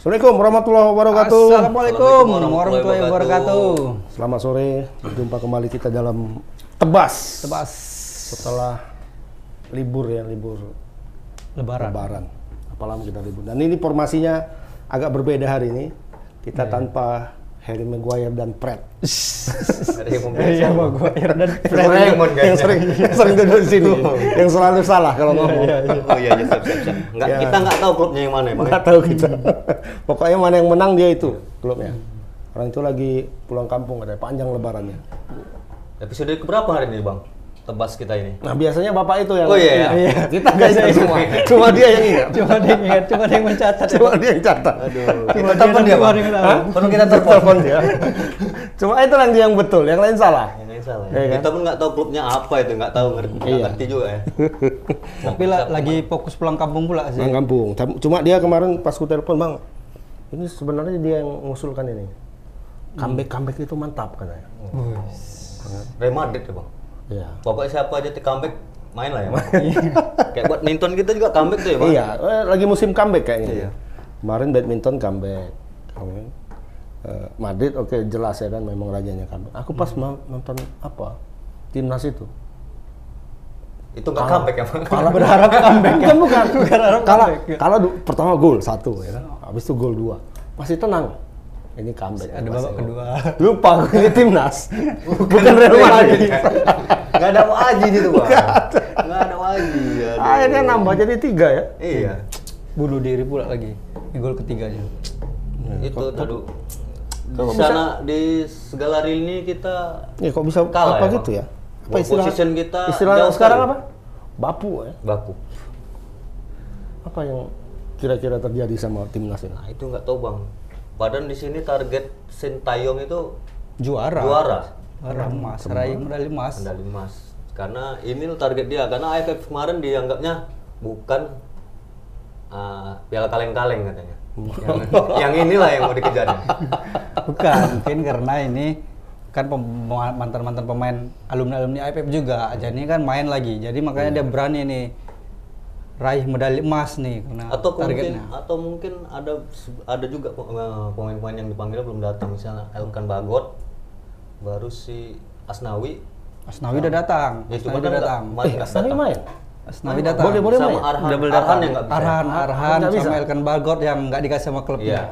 Assalamualaikum warahmatullahi wabarakatuh. Assalamualaikum warahmatullahi wabarakatuh. Selamat sore, berjumpa kembali kita dalam Tebas. Tebas Setelah libur ya, libur Lebaran. Lebaran. Apa lama kita libur. Dan ini formasinya agak berbeda hari ini. Kita Iya. tanpa Harry Maguire dan yang mau Iya, Maguire dan yang, Raymond yang kayaknya. sering yang sering duduk di sini, yang selalu salah kalau ngomong. Oh iya, iya, siap, siap, siap. Nggak, Ya. Kita nggak tahu klubnya yang mana Bang. Nggak tahu kita. Pokoknya mana yang menang dia itu klubnya. Orang itu lagi pulang kampung ada panjang lebarannya. Episode keberapa hari ini, Bang? Tebas kita ini. Nah biasanya bapak itu yang Oh, iya, ingat. iya. Kita nggak ingat semua. Cuma dia yang ingat. Cuma dia yang ingat, cuma dia yang mencatat. ya, Cuma dia yang catat. Aduh. Cuma Kita dia telepon dia? Perlu kita telepon. Dia. Cuma itu yang dia yang betul, yang lain salah. Yang lain salah ya. Iya kan? Kita pun nggak tahu klubnya apa itu, nggak tahu ngerti, nggak Iya. ngerti juga ya. Tapi lagi fokus pulang kampung pula sih. Pulang kampung. Cuma dia kemarin pas ku telepon bang, ini sebenarnya dia yang mengusulkan ini. Comeback comeback itu mantap katanya. Real Madrid ya, Bang. Iya. Pokoknya siapa aja di comeback main lah ya, Bang. Kayak badminton kita juga comeback tuh ya, Bang. Iya, eh, lagi musim comeback kayaknya. Iya. Kemarin badminton comeback. Eh, Madrid oke jelas ya kan memang rajanya comeback. Aku pas ma- nonton apa? Timnas itu. Itu nggak comeback ya, Bang. Kalah Berharap comeback ya. Bukan bukan. Berharap comeback ya. kalah du- pertama gol satu ya kan. Habis itu gol dua. Masih tenang. Ini comeback. Ada Masih- babak kedua. Lupa ini timnas. Bukan Real Madrid. Nggak ada waji gitu, Bang. Nggak ada waji. aduh. Akhirnya nambah jadi tiga ya. Iya. Bunuh diri pula lagi. Ini gol ketiganya. itu aduh. kok Di sana di segala lini kita Ya kok bisa Kalah apa ya, gitu ya? Apa istilah position kita istilah sekarang apa? Bapu ya. baku. Apa yang kira-kira terjadi sama timnas ini? Nah, itu nggak tahu, Bang. Padahal di sini target Sintayong itu Juara. juara Juara emas, raih medali emas. medali emas. Karena ini target dia karena AFF kemarin dianggapnya bukan ah, piala kaleng-kaleng katanya. yang, yang inilah yang mau dikejar. Bukan, mungkin karena ini kan pem- mantan-mantan pemain alumni-alumni AFF juga. Jadi kan main lagi. Jadi makanya dia berani nih raih medali emas nih karena atau mungkin targetnya. atau mungkin ada ada juga eh, pemain-pemain yang dipanggil belum datang misalnya Elkan Bagot baru si Asnawi Asnawi udah datang. ya Asnawi udah datang. Eh, Asnawi main. Asnawi datang. Boleh, boleh sama main. Arhan Double Arhan yang nggak bisa Arhan, Arhan Nggak bisa. sama Elkan Bagot yang nggak dikasih sama klubnya. iya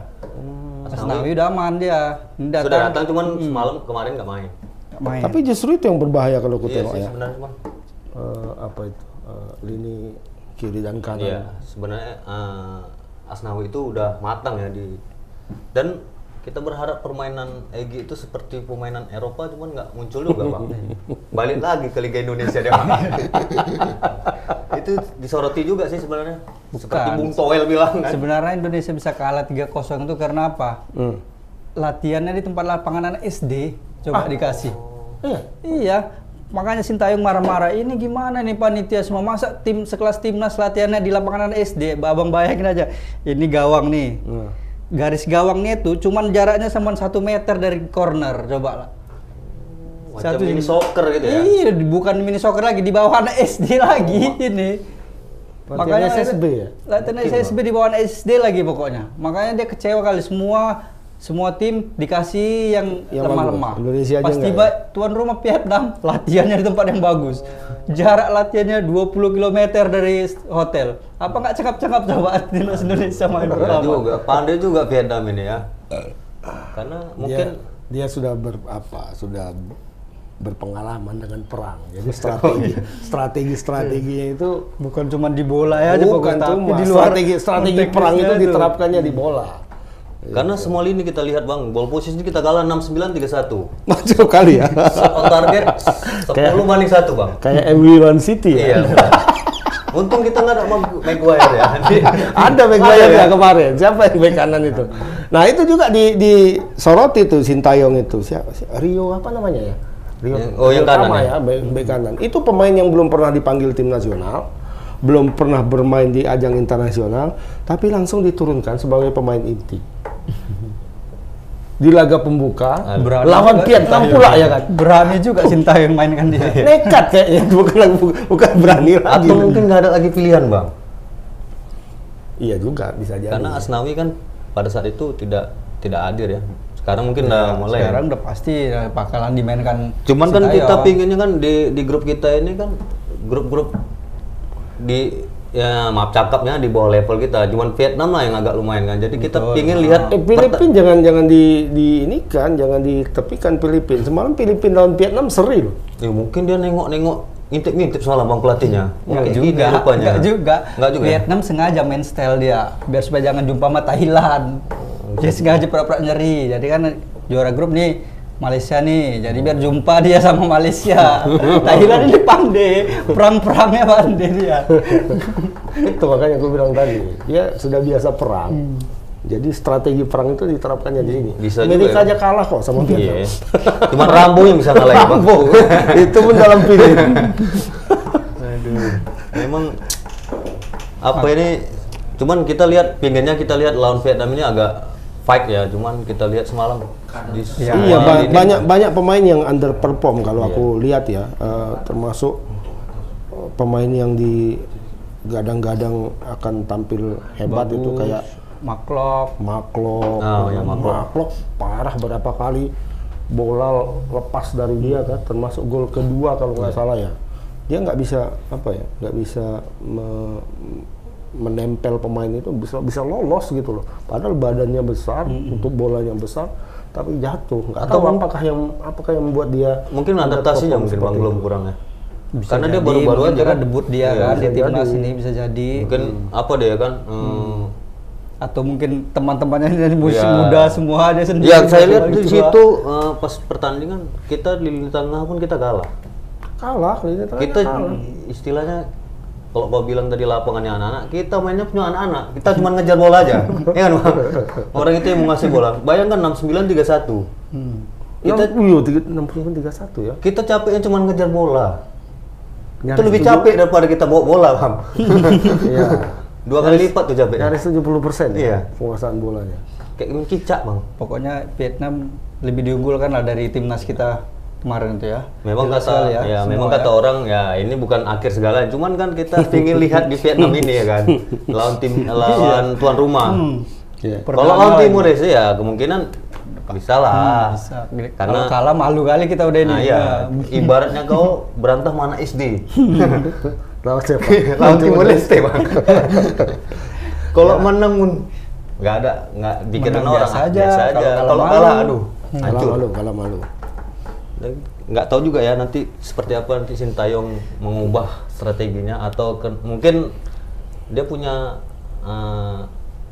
Asnawi udah aman dia. Datang. sudah datang cuman semalam kemarin nggak main main. Tapi justru itu yang berbahaya kalau aku iya tengok sih ya. Eh, apa itu? Eh, lini kiri dan kanan. Iya, sebenarnya eh, Asnawi itu udah matang ya di dan kita berharap permainan Egi itu seperti permainan Eropa cuman nggak muncul juga bang. Balik lagi ke Liga Indonesia dia. Bang. itu disoroti juga sih sebenarnya. Seperti Bukan. Bung Toel bilang kan. Sebenarnya Indonesia bisa kalah 3-0 itu karena apa? Hmm. Latihannya di tempat lapangan anak SD coba dikasih. Iya. Iya, makanya Sintayong marah-marah. Ini gimana nih panitia semua masa tim sekelas timnas latihannya di lapangan SD? Abang bayangin aja. Ini gawang nih. Hmm. Garis gawangnya itu cuman jaraknya sama satu meter dari corner. Coba lah. Satu- ini soccer gitu ya. Iya, bukan mini soccer lagi di bawah anak SD lagi ini. Latihan SSB ya? Latihan SSB di bawah SD lagi pokoknya. Makanya dia kecewa kali semua semua tim dikasih yang Yang lemah-lemah. bagus. Indonesia aja Pas tiba tuan rumah Vietnam, latihannya di tempat yang bagus. Jarak latihannya 20 km dari hotel. Apa nggak cakap-cakap coba timnas Indonesia main Iya pertama? juga, pandai juga Vietnam ini ya. Karena Dia, mungkin dia sudah ber apa? Sudah berpengalaman dengan perang. Jadi strategi strategi strateginya itu Bukan cuma di bola ya, bukan cuma di luar strategi strategi perang itu diterapkannya di bola. Karena semua lini kita lihat bang, ball position kita kalah 6-9 3-1. Macam kali ya. Shot on target 10 banding 1 bang. Kayak MW1 City ya. Iya. Untung kita nggak ada Mag- Maguire ya. Ada Maguire Ada ya kemarin. Siapa yang bek kanan itu? Nah itu juga di di soroti tuh Sintayong itu. Siapa? Rio apa namanya ya? Rio, oh, yang kanan ya? bek, bek kanan. Itu pemain yang belum pernah dipanggil tim nasional, belum pernah bermain di ajang internasional, tapi langsung diturunkan sebagai pemain inti. Di laga pembuka Berani lawan Vietnam pula ya kan. Berani juga Sintayong mainkan dia. Nekat kayaknya bukan bukan berani lagi. Atau mungkin nggak ada lagi pilihan bang. Iya juga bisa jadi. Karena Asnawi kan pada saat itu tidak tidak hadir ya. Sekarang mungkin udah mulai. ya. Sekarang udah pasti eh, bakalan dimainkan. Cuman kan kita pinginnya kan di di grup kita ini kan grup-grup di ya maaf cakapnya di bawah level kita. Cuman Vietnam lah yang agak lumayan kan. Jadi kita pingin lihat Eh, Filipin jangan jangan di di ini kan, jangan ditepikan Filipin. Semalam Filipin lawan Vietnam seri loh. Ya mungkin dia nengok-nengok ngintip-ngintip soal bang pelatihnya. Kayak juga, rupanya. enggak juga. Enggak juga. ya? Vietnam sengaja main style dia, biar supaya jangan jumpa sama Thailand. Dia sengaja pura-pura nyeri. Jadi kan juara grup nih Malaysia nih, jadi biar jumpa dia sama Malaysia. Thailand ini pandai, perang-perangnya pandai dia. itu makanya aku bilang tadi, dia sudah biasa perang. Jadi strategi perang itu diterapkannya di sini. Bisa Amerika juga ya. aja kalah kok sama Vietnam. Iya. Cuman Rambo yang bisa bang. Rambo. itu pun dalam Filipin. Aduh. Memang apa ini? Cuman kita lihat pinginnya kita lihat lawan Vietnam ini agak fight ya. Cuman kita lihat semalam di Ya, iya, ba- lini- banyak banyak pemain yang underperform kalau aku lihat ya, eh, termasuk eh, pemain yang di gadang-gadang akan tampil hebat itu kayak Maklok, Maklok, Oh, ya, Maklok. Maklok parah berapa kali bola lepas dari dia kan, termasuk gol kedua kalau nggak salah ya. Dia nggak bisa apa ya, nggak bisa me- menempel pemain itu bisa bisa lolos gitu loh. Padahal badannya besar untuk bolanya besar, tapi jatuh. Nggak Atau tahu apakah yang apakah yang membuat dia mungkin adaptasinya mungkin bang belum kurang ya. Bisa Karena dia jadi, baru-baru mungkin aja kan. debut dia Iya, kan di timnas ini bisa jadi. Mungkin apa dia kan? hmm, Atau mungkin teman-temannya dari musim Ya. muda semua dia sendiri. Ya saya lihat lagi di situ eh, pas pertandingan kita di lini tengah pun kita kalah. Kalah, lini Kita kalah. istilahnya kalau kau bilang tadi lapangannya anak-anak, kita mainnya punya anak-anak. Kita cuma ngejar bola aja. ya kan, Bang? Orang itu yang mau ngasih bola. Bayangkan 69 31. Hmm. Kita iya, tiga- 60 31 ya. kita capeknya cuma ngejar bola. itu Nyaris lebih tujuh- capek daripada kita bawa bola, Bang. Iya. Dua kali lipat tuh capeknya. Nyaris 70 persen Iya. penguasaan bolanya. Kayak kicak, Bang. Pokoknya Vietnam lebih diunggulkan lah dari timnas kita kemarin itu ya. Memang Jelas kata ya, semua memang ya. kata orang ya ini bukan akhir segala, cuman kan kita ingin lihat di Vietnam ini ya kan. Lawan tim lawan tuan rumah. Hmm. Iya. Kalau lawan. Timur Leste ya kemungkinan bisa lah. Bisa. Kalau Karena kalah malu kali kita udah ini. nah, iya, ibaratnya kau berantem mana SD. Lawan siapa? lawan Timur Leste, Bang. Kalau menang pun nggak ada nggak Menang orang biasa ah, aja. biasa aja. Kalau kalah Kalau aduh, Kalah hancur. malu, kalah malu. Nggak tahu juga ya nanti seperti apa nanti Sintayong mengubah strateginya atau ke- mungkin dia punya eh,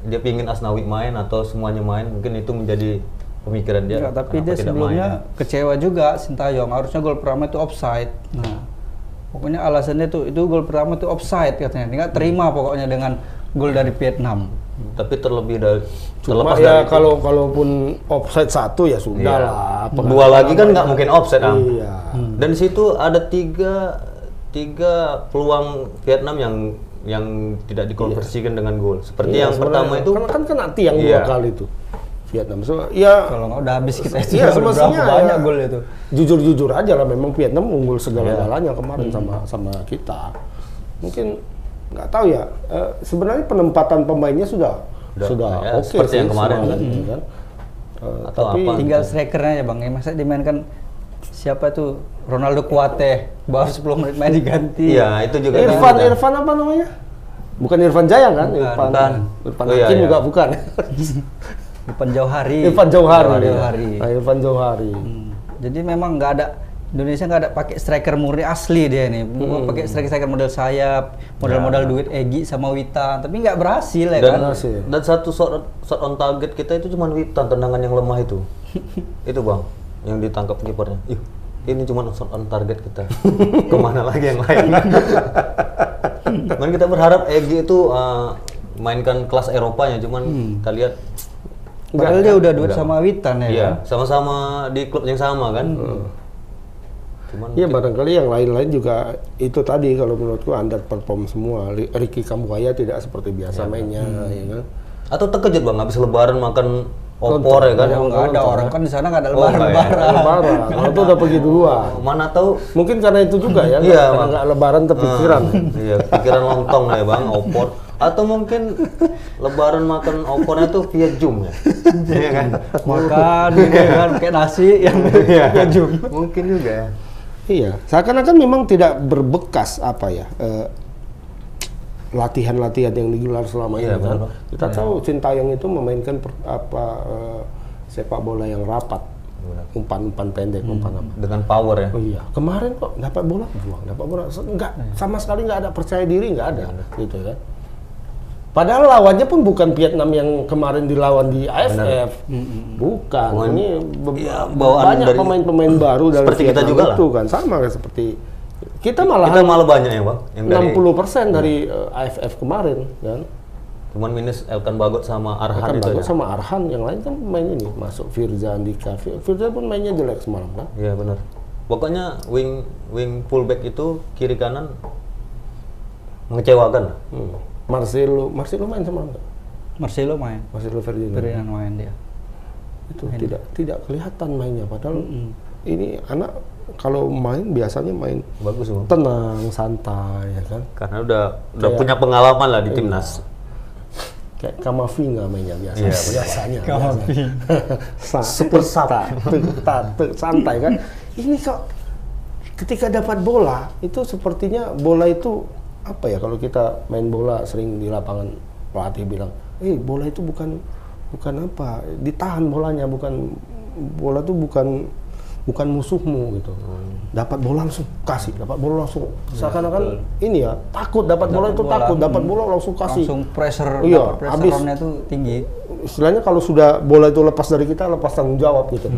dia pingin Asnawi main atau semuanya main mungkin itu menjadi pemikiran dia. Enggak, tapi dia sebelumnya main. kecewa juga Sintayong. Harusnya gol pertama itu offside. Nah, pokoknya alasannya tuh itu gol pertama itu offside katanya. Dia nggak terima pokoknya dengan gol dari Vietnam. Tapi terlebih dari Cuma terlepas ya dari itu, kalau kalaupun offside satu ya sudah iya. lah. dua lagi kan nggak mungkin offset Am. Iya. Dan di situ ada tiga tiga peluang Vietnam yang yang tidak dikonversikan dengan gol. Seperti Iya, yang pertama itu kan, kan kena tiang Iya. dua kali itu. Vietnam. So, ya Kalau nggak udah habis kita itu Iya, udah semestinya berapa banyak ya. gol itu. jujur-jujur aja lah memang Vietnam unggul Iya. segala-galanya Hmm. kemarin sama sama kita. Mungkin nggak tahu ya. eh, sebenarnya penempatan pemainnya sudah Udah, sudah ya, oke seperti sih yang kemarin kan. kan. Eh, Atau tapi apa? Tinggal strikernya ya bang. Ya, masa dimainkan siapa tuh Ronaldo Kuate baru 10 menit main diganti. Iya, itu juga Irfan, kan. Irfan apa namanya? Bukan Irfan Jaya kan? Bukan, Irfan, bukan. Irfan Oh, iya, Hakim iya. juga bukan. Irfan Jauhari. Irfan Jauhari. Irfan ya. Jauhari. Irfan Jauhari. Hmm. Jadi memang nggak ada Indonesia nggak ada pakai striker murni asli dia nih. Hmm. Pakai striker-striker model sayap, modal-modal Ya. duit Egi sama Wita, tapi nggak berhasil ya dan, kan. Berhasil. dan satu shot, shot on target kita itu cuma Witan tendangan yang lemah itu itu bang yang ditangkap kipernya Ih, ini cuma shot on target kita ke mana lagi yang lain Dan kita berharap Egi itu uh, mainkan kelas Eropanya cuman kita lihat Padahal dia udah duet sama Witan ya iya kan. sama-sama di klub yang sama kan cuman Iya barangkali yang lain-lain juga itu tadi kalau menurutku underperform semua. Ri- Ricky Kambuaya tidak seperti biasa mainnya, ya kan? atau terkejut bang habis lebaran makan opor ya kan. Ya, nggak ada orang ya. kan di sana nggak ada Oh, nggak ya. lebaran-lebaran. Lebaran. Kalau itu udah pergi duluan. Mana tahu Mungkin karena itu juga ya, Iya, nggak lebaran terpikiran. Iya, pikiran lontong ya bang, opor. Atau mungkin lebaran makan opornya tuh via Zoom ya? Iya kan? Makan gitu kan kayak nasi yang Iya. ya jum. Mungkin juga ya. Iya, seakan-akan memang tidak berbekas apa ya eh, latihan-latihan yang digelar selama Iya, ini kan. benar. Kita tahu Sintayong itu memainkan per- apa eh, sepak bola yang rapat, umpan-umpan pendek, umpan apa. Dengan power ya. Oh iya, kemarin kok dapat bola buang, dapat bola enggak sama sekali nggak ada percaya diri nggak ada, gitu kan. Padahal lawannya pun bukan Vietnam yang kemarin dilawan di AFF, bukan. Pemain- Ini be- Iya, bawaan banyak dari- pemain-pemain baru dari Seperti kita Vietnam juga itu kan, sama kayak seperti kita malah Kita malah banyak ya bang, yang dari 60% dari eh, AFF kemarin kan. cuman minus Elkan Bagot sama Arhan Kan itu bagus ya. sama Arhan, yang lain kan pemain ini masuk Firza Andika. Fir- Firza pun mainnya jelek semalam kan. Iya benar. Pokoknya wing wing fullback itu kiri kanan mengecewakan. lah. Hmm. Marcelo, Marcelo main semalam nggak? Marcelo main. Marcelo Ferdinand. Ferdinand main dia. itu tidak tidak kelihatan mainnya padahal ini anak kalau main biasanya main Bagus bang. tenang santai ya kan Karena udah udah Kayak- punya pengalaman lah di timnas. kayak Kamavinga mainnya biasa Iya, biasanya Kamavinga. Sa- Sepersat, tek- tek- santai kan ini kok ketika dapat bola itu sepertinya bola itu apa ya kalau kita main bola sering di lapangan pelatih bilang eh bola itu bukan bukan apa ditahan bolanya bukan bola itu bukan bukan musuhmu gitu. Dapat bola langsung kasih dapat bola langsung. Seakan-akan ini ya takut dapat bola itu bola, takut dapat bola langsung kasih. Langsung pressure, Iya, pressure tuh tinggi. istilahnya kalau sudah bola itu lepas dari kita lepas tanggung jawab gitu.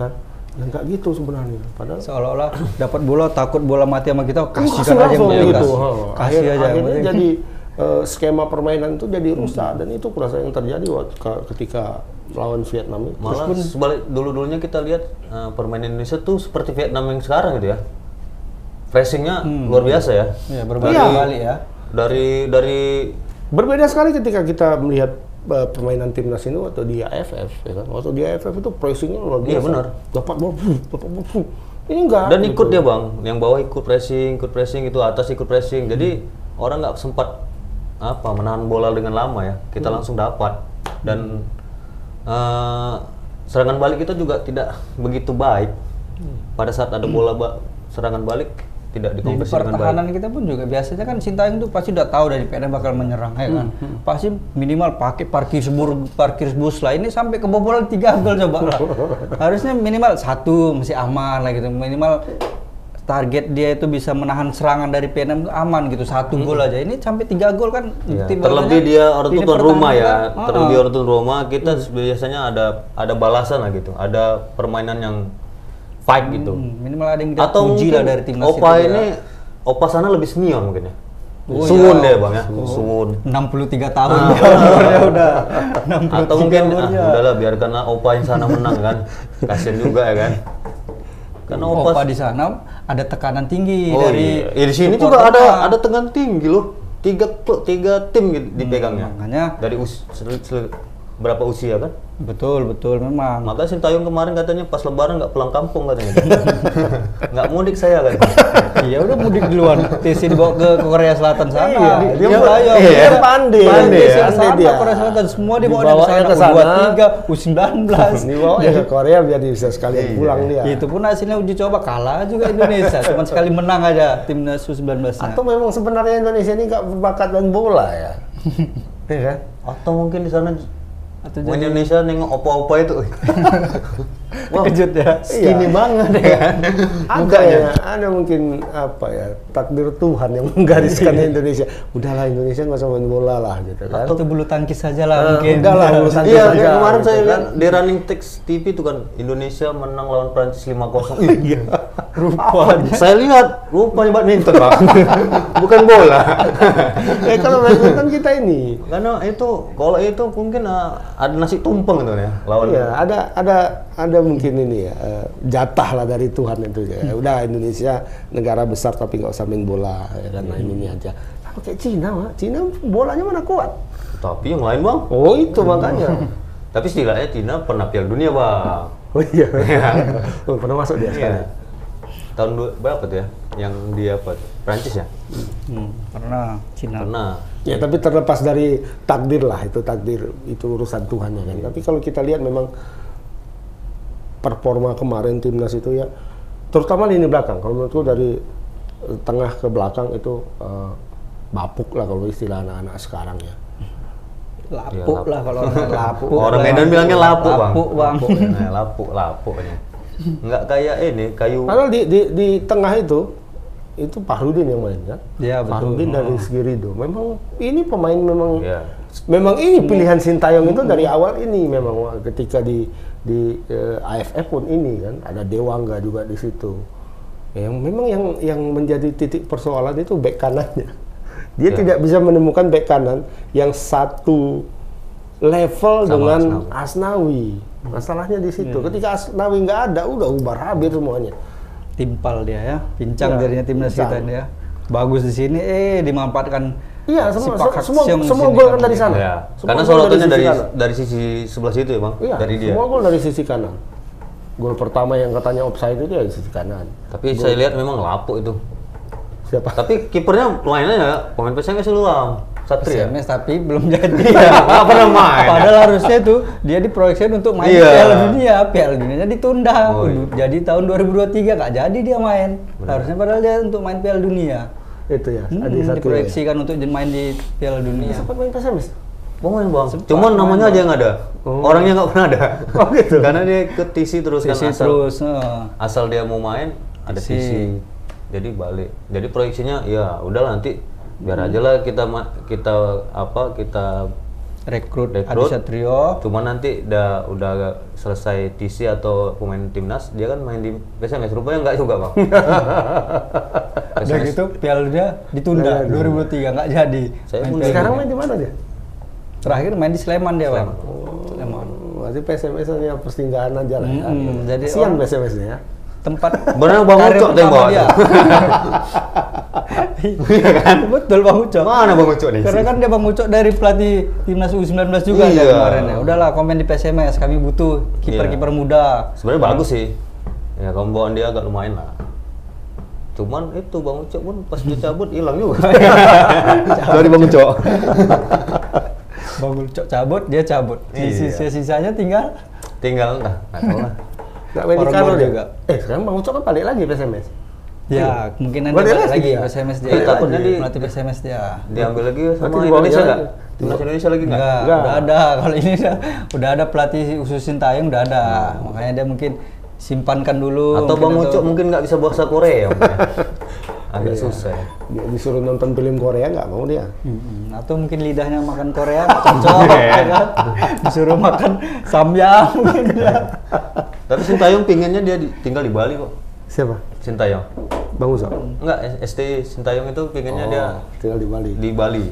Kan ya nggak gitu sebenarnya padahal Seolah-olah dapat bola takut bola mati sama kita kasih kasihkan aja gitu penting. Ha. Kasih Akhir- aja akhirnya jadi eh, skema permainan itu jadi rusak dan itu kurasa yang terjadi waktu ke- ketika lawan Vietnam itu Malah sebalik dulu dulunya kita lihat eh, permainan Indonesia tuh seperti Vietnam yang sekarang gitu ya. Pressingnya luar biasa ya. Ya, berbalik-balik ya. Dari dari berbeda sekali ketika kita melihat permainan timnas ini waktu di AFF ya kan waktu di AFF itu pressingnya luar biasa Iya, benar. dapat bola dapat ini enggak dan gitu. ikut dia bang, yang bawah ikut pressing, ikut pressing itu atas ikut pressing. Jadi orang nggak sempat apa menahan bola dengan lama ya. Kita langsung dapat dan eh, serangan balik kita juga tidak begitu baik. Pada saat ada bola ba- serangan balik tidak Di dikonversi dengan baik. pertahanan kita pun juga biasanya kan Sintayong tuh pasti udah tahu dari PNM bakal menyerang ya kan. Pasti minimal pakai parkir bus parkir bus lah. Ini sampai kebobolan tiga gol coba lah. Harusnya minimal satu masih aman lah gitu. Minimal target dia itu bisa menahan serangan dari PNM itu aman gitu. Satu gol aja. Ini sampai tiga gol kan tim Terlebih dia orang tuan rumah ya, kan, terlebih ah, orang tuan rumah kita biasanya ada ada balasan lah gitu, ada permainan yang fight gitu. hmm, minimal ada yang kita Atau puji mungkin lah dari timnas Opa itu ya. ini, Opa sana lebih senior mungkin ya. Oh, Sungun iya. deh bang ya, Sungun. 63 tahun Ah. dia umurnya udah 63 Atau mungkin ah, umurnya. udahlah biarkanlah Opa yang sana menang kan, kasian juga ya kan. Karena Opa, Opa di sana ada tekanan tinggi oh, dari iya. Ya, di sini juga ada Opa. ada tegan tinggi loh. Tiga tiga tim gitu dipegangnya. Hmm, makanya dari us, berapa usia kan? betul betul memang Maka Sintayong kemarin katanya pas lebaran nggak pulang kampung katanya. nggak mudik saya kan. iya udah mudik duluan TC dibawa ke Korea Selatan sana Iya, dia dia- Sintayong iya, dia pandai. pandai Pandai ya. dia. Korea Selatan semua dibawa Dibawanya ke ke sana sana. U23 U19 dibawa ya ke Korea biar dia bisa sekalian Iya. pulang dia itu pun hasilnya uji coba kalah juga Indonesia cuma sekali menang aja timnas U19 nya atau memang sebenarnya Indonesia ini nggak berbakat main bola ya Iya kan Atau mungkin di sana Atau jadi- Indonesia nengok opa-opa itu. Wah, kejut ya skinny Iya. banget ya kan. ada ya ada mungkin apa ya takdir Tuhan yang menggariskan Indonesia udahlah Indonesia nggak usah main bola lah gitu kan atau bulu tangkis saja lah Eh, mungkin udah lah, bulu tangkis Iya, saja, kemarin gitu saya kan. lihat di running text TV itu kan Indonesia menang lawan Prancis 5-0. Iya. Rupanya saya lihat rupanya badminton, Bang. Bukan bola. ya kalau badminton kita ini Karena itu kalau itu mungkin ah, ada nasi tumpeng itu ya lawan. Iya, ada ada ada mungkin ini ya eh, jatah lah dari Tuhan itu ya. Udah Indonesia negara besar tapi nggak usah main bola ya kan main ini aja. Kayak Cina mah, Cina bolanya mana kuat. Tapi yang lain, Bang. Oh itu makanya. Tapi setidaknya Cina pernah Piala Dunia, Bang. Oh iya. oh, pernah masuk dia sekarang. Iya. Tahun dua, berapa tuh ya? Yang dia apa? Prancis ya? Hmm, pernah Cina. Pernah. Ya tapi terlepas dari takdir lah itu takdir itu urusan Tuhan ya kan. Tapi kalau kita lihat memang performa kemarin timnas itu ya terutama lini belakang. Kalau menurutku dari eh, tengah ke belakang itu eh, bapuk lah kalau istilah anak-anak sekarang ya. Lapuk Iya, lah kalau orang lapuk. Orang Bang. Medan bilangnya lapuk, Bang. Lapuk, Bang. Nah, lapuk, lapuk ini. Enggak kayak ini, kayu. Padahal di, di, di tengah itu itu Fahrudin yang main kan. Iya, betul. Fahrudin dari Rizky Memang ini pemain memang Iya. memang ini pilihan Sintayong itu dari awal ini memang ketika di di eh, AFF pun ini kan ada Dewangga juga di situ. Yang memang yang yang menjadi titik persoalan itu back kanannya. Dia Ya. tidak bisa menemukan back kanan yang satu level Sama dengan Asnawi. Asnawi. Masalahnya di situ. Ketika Asnawi nggak ada, udah ubar habis semuanya. Timpal dia ya, pincang Ya, darinya timnas kita ini ya. Bagus di sini, eh dimanfaatkan. Iya, semua si semua, di semua gol kan. kan dari sana. Ya. Semua Karena gol sorotannya sisi dari kanan. dari sisi sebelah situ ya, Bang. Iya, dari dia. semua gol dari sisi kanan. Gol pertama yang katanya offside itu dari sisi kanan. Tapi saya lihat memang lapuk itu. Siapa? Tapi kipernya lumayan ya, pemain PSMS lu Bang. Satria. SMS tapi belum jadi. Iya, nggak pernah main. Padahal harusnya tuh dia diproyeksikan untuk main Iya. Piala Dunia, Piala Dunianya ditunda. Oh, iya. Jadi tahun 2023 nggak jadi dia main. Harusnya padahal dia untuk main Piala Dunia. Itu ya, Hmm, Adi Satrio. ya. diproyeksikan untuk main di Piala Dunia. Sempat main PSMS? Pemain bang. Sempat Cuman namanya Bang. aja yang ada. Oh. Orangnya nggak pernah ada. Oh, gitu? Karena dia ke TC terus kan asal, terus. eh. asal dia mau main ada TC. TC. Jadi balik. Jadi proyeksinya ya udah nanti biar aja lah kita kita apa kita rekrut, Rekrut. Adi Satrio. Cuma nanti udah udah selesai TC atau pemain timnas dia kan main di PSMS rupanya nggak juga bang. Udah gitu Piala Dunia ditunda 2023 nggak jadi. Saya Main Sekarang Dunia. main di mana dia? terakhir main di Sleman dia, Bang. Sleman. Sleman. Oh, berarti PSMS hanya persinggahan aja lah ya. Mm-mm, jadi orang- PSMS-nya ya. Tempat Benar Bang Ucok tuh Iya kan? Betul Bang Ucok. Mana Bang Ucok nih? Karena kan dia Bang Ucok dari pelatih timnas U19 juga Iya. dia kemarin ya. Udahlah komen di PSMS, kami butuh kiper-kiper Iya. muda. Sebenarnya bagus sih. Ya bawaan dia agak lumayan lah. Cuman itu Bang Ucok pun pas dia cabut hilang juga. Dari Bang Ucok. Bang Ucok cabut, dia cabut. Iya. Sisa-sisanya tinggal Tinggal entah, nggak tahu lah. Nggak main di juga. Eh, sekarang Bang Ucok kan balik lagi PSMS. Ya, kemungkinan Balik dia balik lagi lagi dia. PSMS dia. Eh, takutnya di- pelatih PSMS dia. Diambil lagi sama Indonesia dia nggak? lagi. Timnas Indonesia lagi nggak? Enggak, Enggak. udah ada. Kalau ini udah, udah ada pelatih khusus Sintayong udah ada. Makanya dia mungkin simpankan dulu. Atau mungkin Bang atau- Ucok mungkin nggak bisa bahasa Korea. mungkin. Agak susah ya. Dia disuruh nonton film Korea nggak mau dia. Mm-mm. Atau mungkin lidahnya makan Korea nggak cocok, ya kan? Disuruh makan samyang mungkin ya. Tapi Sintayong pinginnya dia di- tinggal di Bali kok. Siapa? Sintayong. Bang Ucok. Enggak, ST Sintayong itu pinginnya dia Oh, tinggal di Bali. di Bali.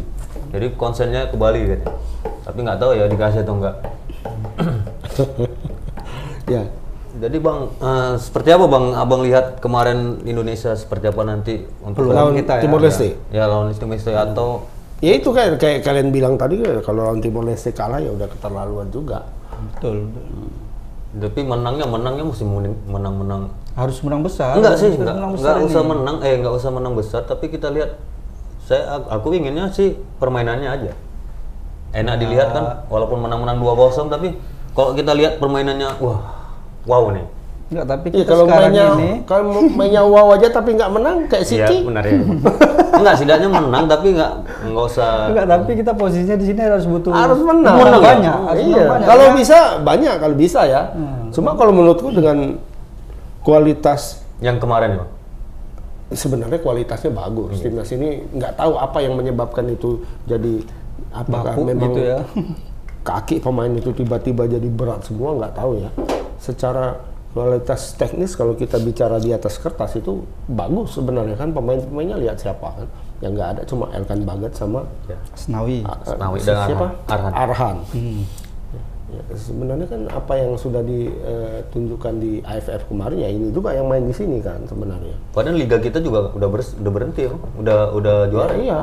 Jadi konsennya ke Bali katanya. Tapi nggak tahu ya dikasih atau enggak. Ya. Jadi bang, eh, seperti apa bang? Abang lihat kemarin Indonesia seperti apa nanti untuk Lawan kita ya. Timor Leste. Ya lawan Timor Leste atau Ya itu kayak kayak kalian bilang tadi kalau lawan Timor Leste kalah ya udah keterlaluan juga. Betul. tapi menangnya menangnya mesti menang- menang-menang. Harus menang besar. Enggak sih, enggak, menang enggak besar usah ini. menang, eh enggak usah menang besar, tapi kita lihat saya aku inginnya sih permainannya aja. Enak dilihat kan, walaupun menang-menang 2-0 tapi kalau kita lihat permainannya wah, wow nih. Enggak, tapi Iya kita kalau sekarang mainnya ini kalau mainnya wow aja tapi nggak menang kayak Iya, City. benar ya. enggak, setidaknya menang tapi enggak enggak usah enggak, tapi kita posisinya di sini harus butuh harus menang. menang ya? banyak. harus iya. menang banyak, kalau ya. bisa banyak kalau bisa ya. Hmm. Cuma kalau menurutku dengan kualitas yang kemarin ya. Sebenarnya kualitasnya bagus. Timnas ini nggak tahu apa yang menyebabkan itu jadi apakah Bapuk memang gitu ya. kaki pemain itu tiba-tiba jadi berat semua nggak tahu ya. Secara kualitas teknis kalau kita bicara di atas kertas itu bagus sebenarnya kan pemain-pemainnya lihat siapa kan yang nggak ada cuma Elkan Bagat sama Ya. Senawi. Ah, Senawi dan siapa Arhan. Arhan. Hmm. Ya, sebenarnya kan apa yang sudah ditunjukkan di AFF kemarin ya ini juga yang main di sini kan sebenarnya. Padahal liga kita juga udah bers- udah berhenti ya, udah udah juara. Ya, iya.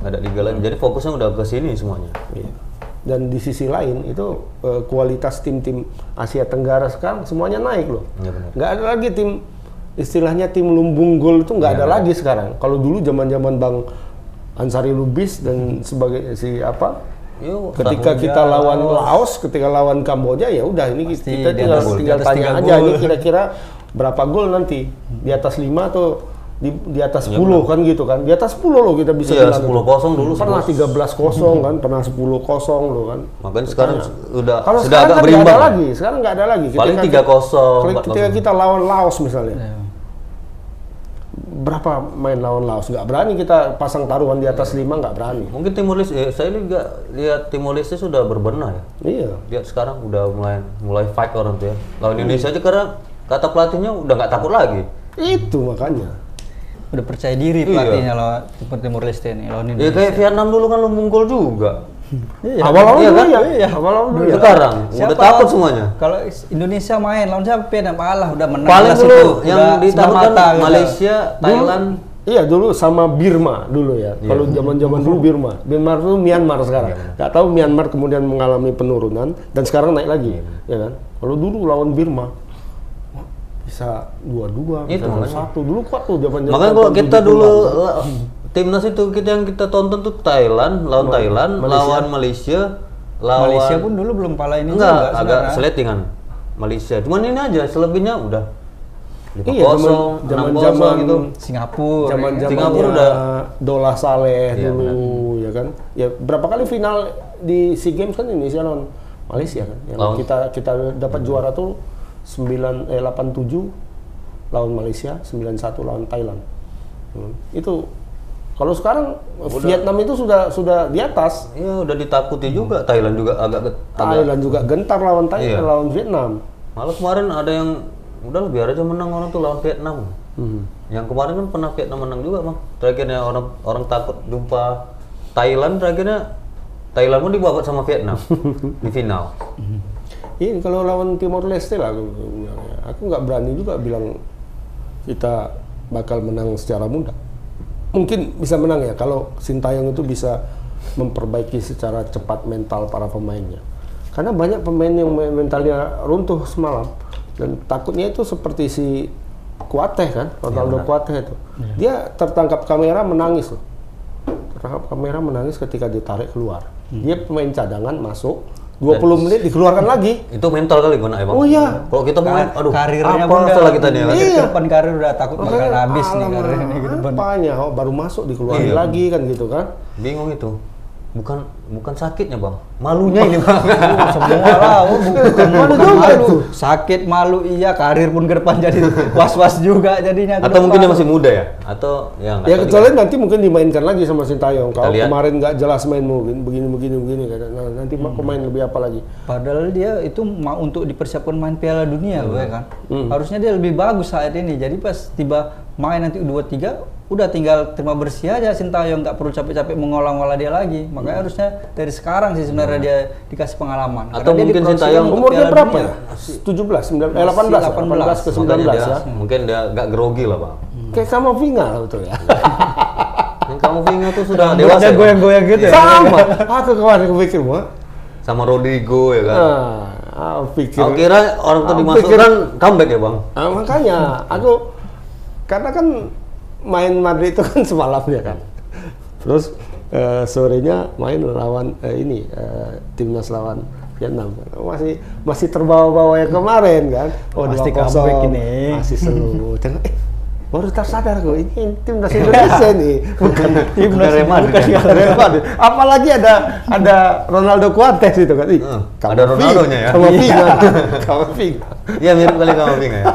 Nggak ada liga lagi. Jadi fokusnya udah ke sini semuanya. Iya. dan di sisi lain itu eh, kualitas tim-tim Asia Tenggara sekarang semuanya naik loh. Iya, benar. Nggak ada lagi tim istilahnya tim lumbung gol itu nggak Iya, ada lagi sekarang. Kalau dulu zaman-zaman Bang Ansari Lubis dan sebagai si apa Yo, ketika kita lawan Laos, ketika lawan Kamboja ya udah ini Pasti kita tinggal, gol. tinggal tanya tiga aja gol. ini kira-kira berapa gol nanti di atas 5 atau di, di atas Iya, 10 kan gitu kan. Di atas 10 loh kita bisa Iya, bilang 10 itu. kosong dulu Pernah sebelas. 13 kosong kan, pernah 10 kosong loh kan. Makanya sekarang udah Kalau sudah sekarang agak kan berimbang. ada lagi, sekarang nggak ada lagi. Paling Ketika 3-0, kita- Ketika 4-0. kita lawan Laos misalnya, Iya. Berapa main lawan Laos? Nggak berani kita pasang taruhan di atas 5 nggak berani. Mungkin Timor Leste, eh, saya juga lihat Timor Leste sudah berbenah ya. Iya. Lihat sekarang udah mulai mulai fight orang tuh ya. Lawan Indonesia aja karena kata pelatihnya udah nggak takut lagi. Itu makanya. Udah percaya diri Iya. pelatihnya lawan Timur Timur Leste nih lawan Ya Indonesia. kayak Vietnam dulu kan lumbung gol juga. Iya. Awal-awal Iya dulu kan? ya. Iya. Awal-awal dulu ya. Sekarang udah Siapa- takut semuanya. Kalau Indonesia main lawan siapa Vietnam Allah udah menang. Paling dulu itu. yang Udah ditakutkan gitu. Malaysia, Thailand. Iya dulu sama Birma dulu ya. Kalau zaman-zaman dulu Birma, Myanmar itu Myanmar sekarang. Gak tahu Myanmar kemudian mengalami penurunan dan sekarang naik lagi, ya kan? Kalau dulu lawan Birma bisa dua-dua, bisa satu. Dulu kuat tuh zaman Makanya kalau kita dulu timnas itu kita yang kita tonton tuh Thailand, lawan Thailand, lawan Malaysia, lawan Malaysia pun dulu belum pala ini enggak juga agak sebenarnya. seletingan Malaysia. Cuman ini aja selebihnya udah Iya, kosong, zaman- zaman- gitu. Singapura. zaman ya. zaman Singapura udah Dola Saleh Iya, dulu, ya kan? Ya berapa kali final di Sea Games kan Indonesia lawan Malaysia kan? Yang Lawan- kita kita dapat juara tuh 9 eh 87 lawan Malaysia, 91 lawan Thailand. Hmm. Itu kalau sekarang Vietnam itu sudah sudah di atas. Iya udah ditakuti juga Thailand juga agak Thailand juga gentar lawan Thailand, Iya. lawan Vietnam. Malah kemarin ada yang udah biar aja menang orang tuh lawan Vietnam. Hmm. Yang kemarin kan pernah Vietnam menang juga mah. Terakhirnya orang orang takut jumpa Thailand terakhirnya Thailand pun dibawa sama Vietnam di final. Ini kalau lawan Timor Leste lah, ya. aku nggak berani juga bilang kita bakal menang secara mudah. Mungkin bisa menang ya kalau Sintayong itu bisa memperbaiki secara cepat mental para pemainnya. Karena banyak pemain yang men- mentalnya runtuh semalam dan takutnya itu seperti si Kuateh kan, Ronaldo Kuateh itu. Dia tertangkap kamera menangis loh. Tertangkap kamera menangis ketika ditarik keluar. Dia pemain cadangan masuk 20 menit dikeluarkan lagi. Itu mental kali gua ya, Bang. Oh iya. Kalau kita main Kar- aduh karirnya apa setelah kita nih ya? Iya. depan karir udah takut bakal Makanya, habis nih karirnya. Apanya? Oh, baru masuk dikeluarin Iya. lagi kan gitu kan. Bingung itu. Bukan bukan sakitnya, Bang. Malunya ini, Bang. Semua lah, oh, bu- bukan, Malu bukan juga malu. itu. Sakit malu iya, karir pun ke depan jadi was-was juga jadinya. Atau mungkin dia masih muda ya? Atau ya Ya kecuali nanti mungkin dimainkan lagi sama Sintayong. Kalau lihat. kemarin nggak jelas main begini begini begini begini kata, nah, nanti Hmm. mau main lebih apa lagi? Padahal dia itu mau untuk dipersiapkan main Piala Dunia loh ya kan. Hmm. Harusnya dia lebih bagus saat ini. Jadi pas tiba main nanti U23 udah tinggal terima bersih aja Sintayong nggak perlu capek-capek mengolah-ngolah dia lagi. Makanya harusnya dari sekarang sih sebenarnya dia dikasih pengalaman. Hmm. Atau Karena mungkin Sintayong untuk Umur dia Piala berapa Dunia. ya? 17, 19, eh 18, Masih 18 ke 19 Makanya dia, ya. Mungkin dia agak grogi lah, Bang. Kayak sama Vinga betul ya. Yang kamu Vinga tuh sudah dewasa. ya, goyang-goyang gitu ya. sama. Aku kemarin kepikir mau. Sama Rodrigo ya kan. Nah, aku pikir. Aku kira orang tuh dimasukkan comeback ya, Bang. Ah, makanya aku karena kan main Madrid itu kan semalamnya kan. Terus eh, sorenya main lawan eh, ini eh, timnas lawan Vietnam masih masih terbawa-bawa yang kemarin kan. Oh Pasti 2-0, comeback ini. Masih seru. Tengok, eh, baru tersadar gue ini timnas Indonesia nih bukan Timnas Real Madrid. bukan Real Madrid. Apalagi ada ada Ronaldo Cuates itu kan. Ih, Hmm, kamu ada Ronaldonya ya. Kamu. Vinga. Kamu Vinga. Iya mirip kali sama Vinga ya.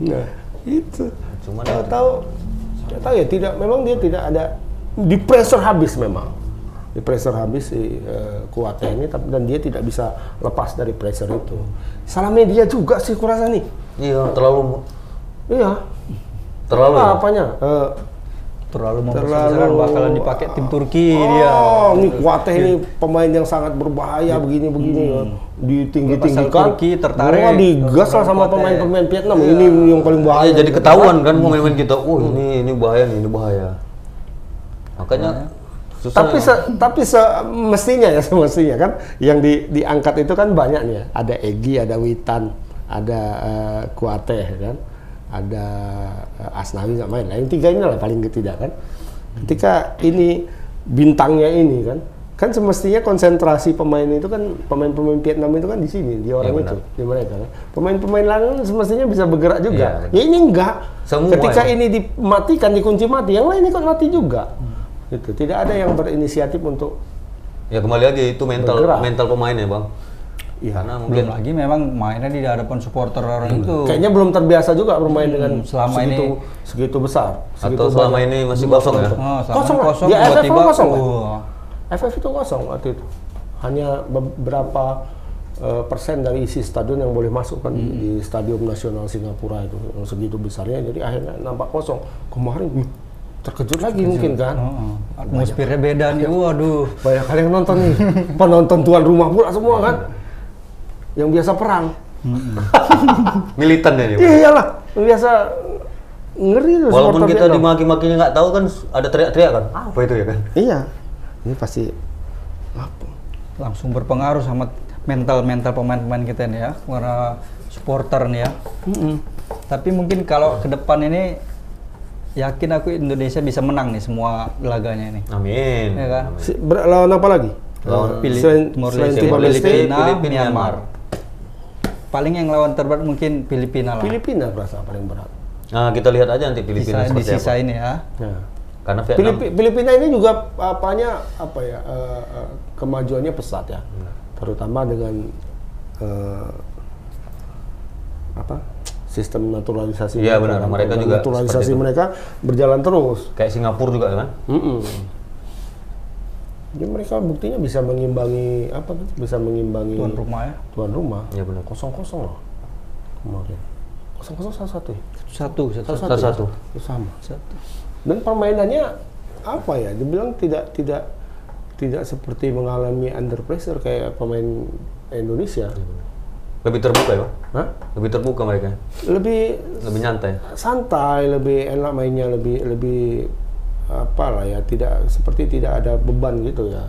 Nah, itu. Cuman Tahu tahu tidak tahu ya tidak memang dia tidak ada di pressure habis memang. Di pressure habis si eh, kuatnya ini tapi dan dia tidak bisa lepas dari pressure itu. Salah media juga sih kurasa nih. Iya, terlalu Iya. terlalu. ya? apanya? Eh, Terlalu Terlalu- membesar bakalan dipakai tim Turki dia. Oh, ini Kuateh ini pemain yang sangat berbahaya begini-begini ya. Ditinggi-tinggikan. Turki tertarik. Wah, digas lah sama pemain-pemain Vietnam. Ini yang paling Bahaya. Iya, jadi ketahuan kan pemain-pemain kita. Oh, ini ini bahaya nih, ini bahaya. Makanya Susah tapi ya. se, tapi semestinya ya semestinya kan yang di, diangkat itu kan banyak nih ya. Ada Egi, ada Witan, ada eh, Kuate kan, ada eh, Asnawi nggak main. Nah, yang tiga ini lah paling ketiga kan. Ketika ini bintangnya ini kan, kan semestinya konsentrasi pemain itu kan pemain-pemain Vietnam itu kan di sini di orang Iya, itu di mereka kan. Pemain-pemain lain kan semestinya bisa bergerak juga. Iya, ya ini enggak. Semua Ketika ya. ini dimatikan dikunci mati, yang lain ikut mati juga. Gitu. Tidak ada yang berinisiatif untuk Ya kembali lagi itu mental Bergerak. mental pemainnya bang. Iya. Karena belum mungkin lagi memang mainnya di hadapan supporter orang itu Kayaknya belum terbiasa juga bermain dengan selama segitu, ini- segitu besar. segitu atau selama banyak. ini masih kosong ya. Oh, selama Kosong, kosong Di AFF tiba-tiba kosong, wah. FF itu kosong waktu itu. Hanya beberapa eh, persen dari isi stadion yang boleh masuk kan Hmm. di Stadion Nasional Singapura itu yang segitu besarnya jadi akhirnya nampak kosong. Kemarin hmm, terkejut lagi mungkin kan. Oh, atmosfernya beda nih waduh Banyak kali yang nonton nih. Penonton tuan rumah pula semua kan. Yang biasa perang. militan ya dia. Iya iyalah, yang biasa ngeri tuh Walaupun kita Vietnam. dimaki-makinya nggak tahu kan ada teriak-teriak kan. Apa itu ya kan? Iya. Ini pasti apa? langsung berpengaruh sama mental mental pemain-pemain kita nih ya para supporter nih ya tapi mungkin kalau ke depan ini yakin aku Indonesia bisa menang nih semua laganya ini Amin. ya kan ber- lawan apa lagi? Lawan Pilih selain, Timor selain Leste, Timor Leste, Filipina, Filipina, Myanmar. Myanmar. Paling yang lawan terberat mungkin Filipina lah. Filipina berasa paling berat. Nah kita lihat aja nanti Filipina Sisa, di seperti sisa apa. ini ya. Nah. Karena Vietnam Filipi- Filipina ini juga apanya apa ya eh, eh, kemajuannya pesat ya, terutama dengan eh, apa sistem naturalisasi. Iya, mereka benar. kan. Mereka juga naturalisasi mereka berjalan terus. kayak Singapura juga kan. Mm-mm. Jadi mereka buktinya bisa mengimbangi apa tuh? Bisa mengimbangi Tuan rumah ya. tuan rumah. Iya benar. Kosong kosong loh kemarin. Kosong kosong satu satu. ya? Satu, satu, satu. Satu-satu. Itu sama. satu. Dan permainannya apa ya? Dibilang tidak tidak tidak seperti mengalami under pressure kayak pemain Indonesia. Lebih terbuka ya? Hah? Lebih terbuka mereka. Lebih Lebih nyantai. santai, lebih enak mainnya, lebih lebih apalah ya, tidak seperti tidak ada beban gitu ya.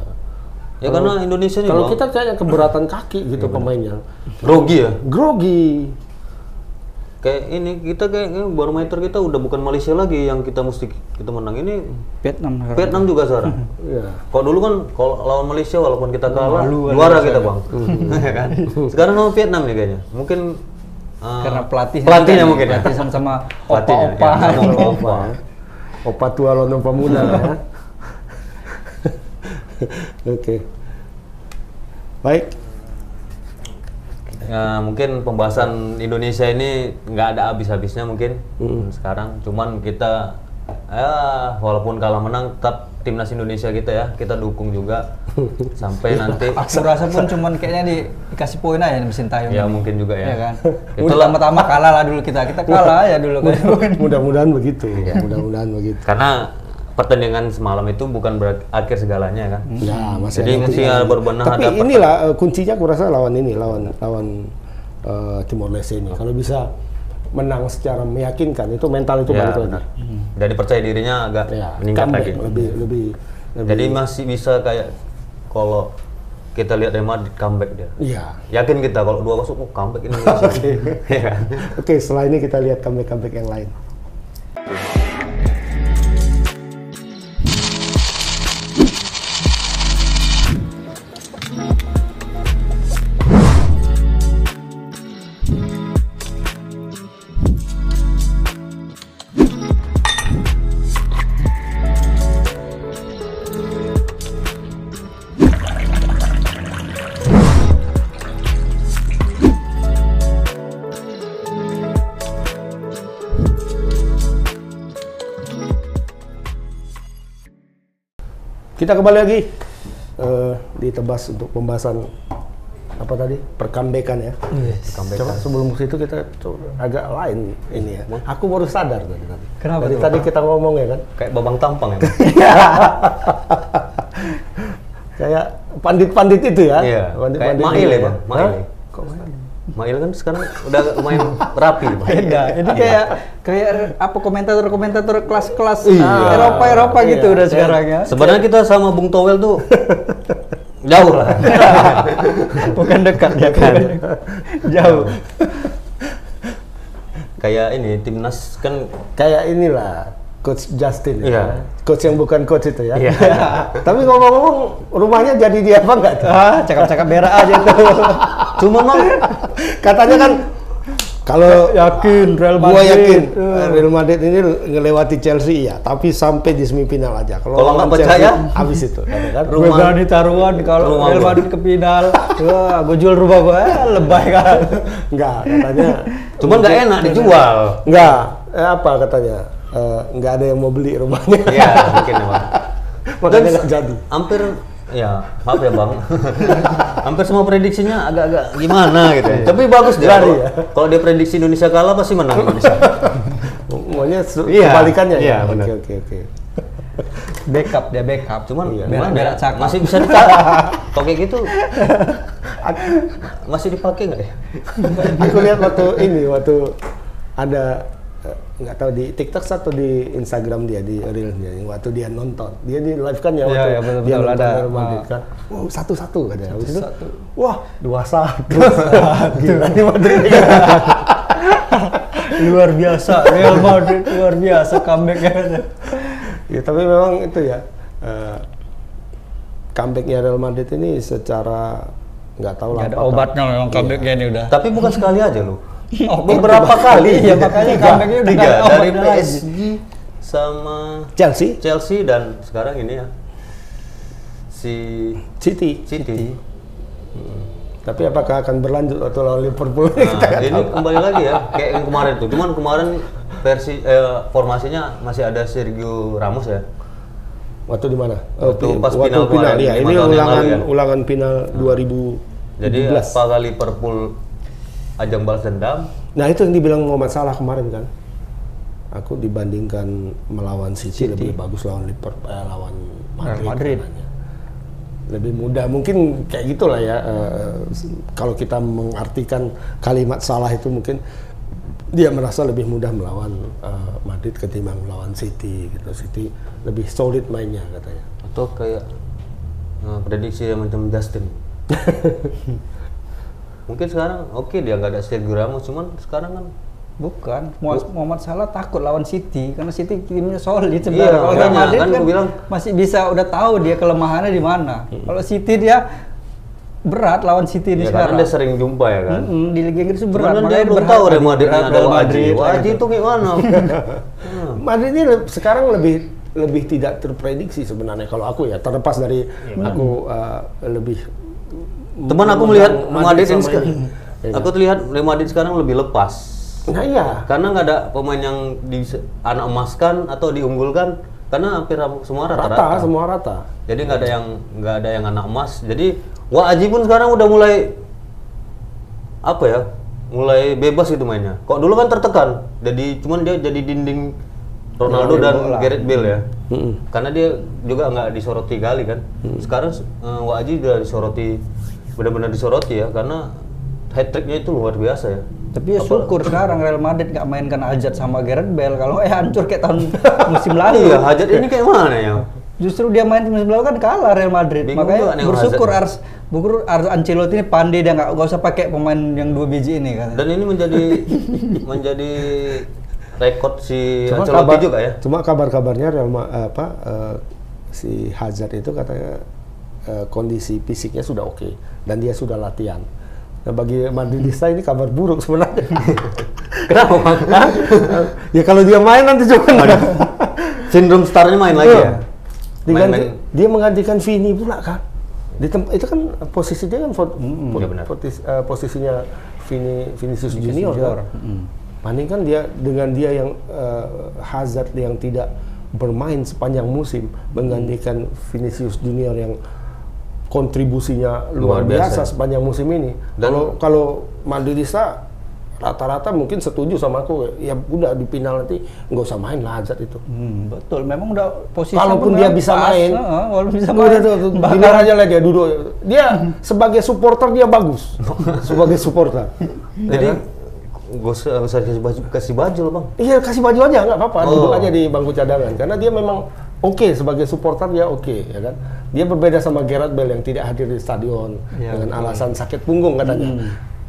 Ya karena Indonesia nih Kalau kita kayaknya keberatan kaki gitu pemainnya. grogi ya. Grogi. Kayak ini kita kayak barometer kita udah bukan Malaysia lagi yang kita mesti kita menang ini Vietnam. Vietnam juga sekarang. Ya. Kalau dulu kan kalau lawan Malaysia walaupun kita kalah kan juara kita ya. bang, Ya kan? Sekarang lawan Vietnam nih kayaknya. Mungkin uh, Karena pelatih pelatihnya mungkin ya. pelatih sama-sama Pelatihnya, opa-opa. Opa, tua lono pemuda lah ya. Oke. Baik. Ya, mungkin pembahasan Indonesia ini nggak ada habis-habisnya mungkin sekarang. Cuman kita ya walaupun kalah menang tetap timnas Indonesia kita ya kita dukung juga sampai nanti Aku rasa pun cuman kayaknya di, dikasih poin aja mesin tayung. ya ini. mungkin juga ya. Ya kan. Itulah Pertama-tama kalah lah dulu kita. Kita kalah ya dulu kan. Mudah-mudahan begitu. Iya. Mudah-mudahan begitu. karena pertandingan semalam itu bukan berakhir segalanya kan. Ya, masih Jadi ada mesti ada berbenah Tapi ada inilah eh, kuncinya aku rasa lawan ini, lawan lawan eh, Timor Leste ini. Kalau bisa menang secara meyakinkan, itu mental itu ya, balik lagi. Jadi percaya dirinya agak Ya, meningkat comeback, lagi. lebih lebih lebih. Jadi masih bisa kayak kalau kita lihat Real Madrid comeback dia. Iya. Yakin kita kalau dua masuk oh, comeback ini. Iya kan? Oke, setelah ini kita lihat comeback-comeback yang lain. Kita kembali lagi eh, di tebas untuk pembahasan apa tadi perkambekan ya. Coba sebelum ke situ kita coba agak lain ini ya. Aku baru sadar tadi. tadi. Kenapa Dari tadi kita ngomong ya kan. Kayak babang tampang ya. Kayak pandit-pandit itu ya. Iya. Kayak Pandit-pandit Mail itu ya, Bang? Mail. Hah? Kok Mail? Mail kan sekarang udah lumayan rapi. Bang. Beda. Ini kayak kayak apa komentator-komentator kelas-kelas Iya. Eropa-Eropa gitu Iya. udah sekarang ya. Sebenarnya kita sama Bung Towel tuh jauh lah. Bukan dekat ya kan. Jauh. Kayak ini timnas kan Kayak inilah Coach Justin Iya. ya. Coach yang bukan coach itu ya. Iya. Tapi ngomong-ngomong rumahnya jadi dia apa enggak tuh? Ah, cakap-cakap berak aja tuh. cuma mang Katanya kan kalau Yakin Real gua Madrid. yakin Eh. Real Madrid ini ngelewati Chelsea ya, tapi sampai di semifinal aja. Kalau nggak percaya, habis itu. ya kan? Gue Rumah- berani taruhan kalau Real gua. Madrid ke final. Wah, gue jual rumah gue, eh, lebay kan. Enggak, katanya. cuman nggak enak dijual. Enggak, eh, apa katanya? Eh, nggak ada yang mau beli rumahnya. Iya, mungkin ya. Makanya nggak jadi. Hampir ya, maaf ya, Bang. hampir semua prediksinya agak-agak gimana gitu. ya. Tapi bagus dia. Kalau- ya. Kalau dia prediksi Indonesia kalah pasti menang Indonesia. Maunya Iya, kebalikannya iya, ya. benar. Oke, oke, oke. Backup dia backup. Cuman Iya. gimana Berak- berak cakap. masih bisa dipakai. Kalau kayak gitu masih dipakai nggak ya? Aku lihat waktu ini waktu ada nggak tahu di TikTok atau di Instagram dia di reelnya waktu dia nonton dia di live kan ya Iya, waktu iya, betul, dia betul, nonton ada. Madrid Ah. kan wow satu satu katanya Habis itu, Satu-satu. wah dua satu gila nih Madrid luar biasa Real Madrid luar biasa comebacknya. ya tapi memang itu ya eh, comebacknya Real Madrid ini secara nggak tahu lah ada obatnya memang comebacknya ini udah. Tapi bukan sekali aja loh. Oh, Beberapa kali. Iya makanya Tiga. comebacknya udah Tiga dari. PSG sama Chelsea Chelsea dan sekarang ini ya si City City. tapi apakah akan berlanjut atau lawan Liverpool Nah, kita ini tahu. kembali lagi ya kayak yang kemarin tuh. Cuman kemarin versi eh, formasinya masih ada Sergio Ramos ya. Waktu di mana? Waktu pi- pas final kemarin, ya. lima Ini ulangan ya. ulangan final 2017. Jadi apakah Liverpool ajang balas dendam? Nah itu yang dibilang Muhammad Salah kemarin kan. Aku dibandingkan melawan City, lebih bagus lawan Liverpool, eh, lawan Madrid. Madrid. Lebih mudah, mungkin kayak gitulah ya. eh, kalau kita mengartikan kalimat Salah itu mungkin dia merasa lebih mudah melawan eh, Madrid ketimbang melawan City gitu. City lebih solid mainnya katanya. Atau kayak eh, prediksi yang macam Justin? Mungkin sekarang oke dia nggak ada Sergio Ramos, cuman sekarang kan Bukan, Muhammad Salah takut lawan City karena City timnya solid Iya, sebenarnya. Kalau Real makanya, Madrid kan kan, gua bilang. masih bisa udah tahu dia kelemahannya di mana. Kalau City dia berat lawan City ya ini karena sekarang. dia sering jumpa ya kan. Mm-mm, di Liga Inggris itu Cuman berat. kan dia belum tahu Real di Madrid ada Wajib. Madrid, Wajib itu gimana? Madrid ini sekarang lebih lebih tidak terprediksi sebenarnya kalau aku ya terlepas dari aku uh, lebih Teman aku melihat Madrid ini sekarang, ini. Ya aku terlihat Madrid sekarang lebih lepas. Nah iya, Karena nggak ada pemain yang di anak emaskan atau diunggulkan karena hampir semua rata, rata-rata. semua rata. Jadi nggak ada yang nggak ada yang anak emas. Jadi Wah Aji pun sekarang udah mulai apa ya? Mulai bebas gitu mainnya. Kok dulu kan tertekan. Jadi cuman dia jadi dinding Ronaldo Iya, dan bola. Gareth Bale ya. Karena dia juga nggak disoroti kali kan. Sekarang uh, Aji udah disoroti benar-benar disoroti ya karena hat tricknya itu luar biasa ya. Tapi ya syukur sekarang Real Madrid nggak mainkan Ajat sama Gareth Bale. Kalau eh hancur kayak tahun musim lalu. Iya, Hajat ini kayak mana ya? Justru dia main musim lalu kan kalah Real Madrid. Bingung Makanya bersyukur Hazard. Ars bersyukur Ars Ancelotti ini pandai dia nggak usah pakai pemain yang dua biji ini kan. Dan ini menjadi menjadi rekod si Cuma Ancelotti kabar, juga ya. Cuma kabar-kabarnya Real Ma- apa eh, si Hazard itu katanya eh, kondisi fisiknya sudah oke dan dia sudah latihan. Nah bagi Madridista ini kabar buruk sebenarnya. Kenapa? Ya kalau dia main nanti cuma Sindrom starnya main lagi ya? Diganti, Main-main. dia menggantikan Vini pula kan. Di itu kan posisi dia kan Hmm, po- iya benar. potis- eh, posisinya Vini Vinicius Junior, Junior, kan. Banding kan dia dengan dia yang eh, Hazard yang tidak bermain sepanjang musim menggantikan Vinicius Junior yang kontribusinya luar, Luar biasa. biasa. sepanjang musim ini. Dan- Kalau kalau Madridista rata-rata mungkin setuju sama aku ya udah di final nanti nggak usah main lah Hazard itu. Hmm, betul. Memang udah posisi Kalaupun dia bisa main, walaupun bisa Udah main. tuh, tuh, bilang aja lah dia duduk. Dia sebagai supporter dia bagus. sebagai supporter. Jadi? Gak usah, kasih baju, kasih baju loh bang. Iya kasih baju aja nggak apa-apa, Oh. duduk aja di bangku cadangan karena dia memang oke sebagai supporter dia oke ya kan. Dia berbeda sama Gareth Bale yang tidak hadir di stadion Iya, dengan alasan sakit punggung katanya.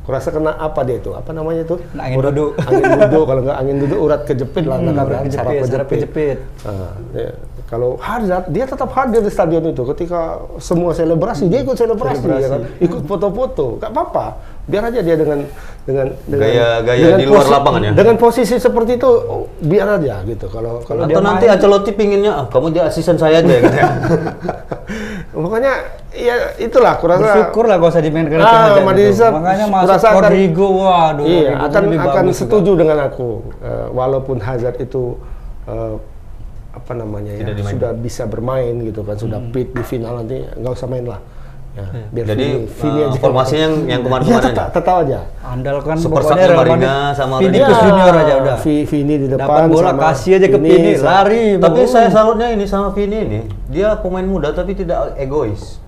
Kurasa kena apa dia itu? Apa namanya itu? Kena angin urat, duduk. Angin duduk kalau nggak angin duduk urat kejepit lah Hmm, urat kejepit, saraf kejepit. Nah, ya, kalau Hazard dia tetap hadir di stadion itu ketika semua selebrasi dia ikut selebrasi, Selebrasi. ya kan? ikut foto-foto, nggak apa-apa. Biar aja dia dengan dengan dengan Gaya- gaya dengan di luar lapangan ya? Dengan posisi seperti itu oh, biar aja gitu. Kalau kalau Atau nanti Ancelotti pinginnya, ah, kamu dia asisten saya aja gitu ya. makanya ya itulah kurasa Bersyukur lah gak usah dimainkan Ah, tim aja gitu. Madisa Makanya masuk Rodrigo, waduh. Iya, Rodrigo akan lebih akan bagus setuju juga. dengan aku Eh, walaupun Hazard itu eh, apa namanya ya dimainkan. sudah bisa bermain gitu kan sudah fit di final nanti nggak usah main lah. Ya, biar Jadi Vini- Vini eh, aja. formasinya yang yang Ya, kemarin-kemarin tetap, aja. tetap aja. Andalkan Super pokoknya Marina sama Vinicius Rodrigo. Junior aja udah. Vi- Vini di depan Dapat bola sama kasih aja ke Vini, Vini, sama- lari. Tapi saya salutnya ini sama Vini ini, dia pemain muda tapi tidak egois.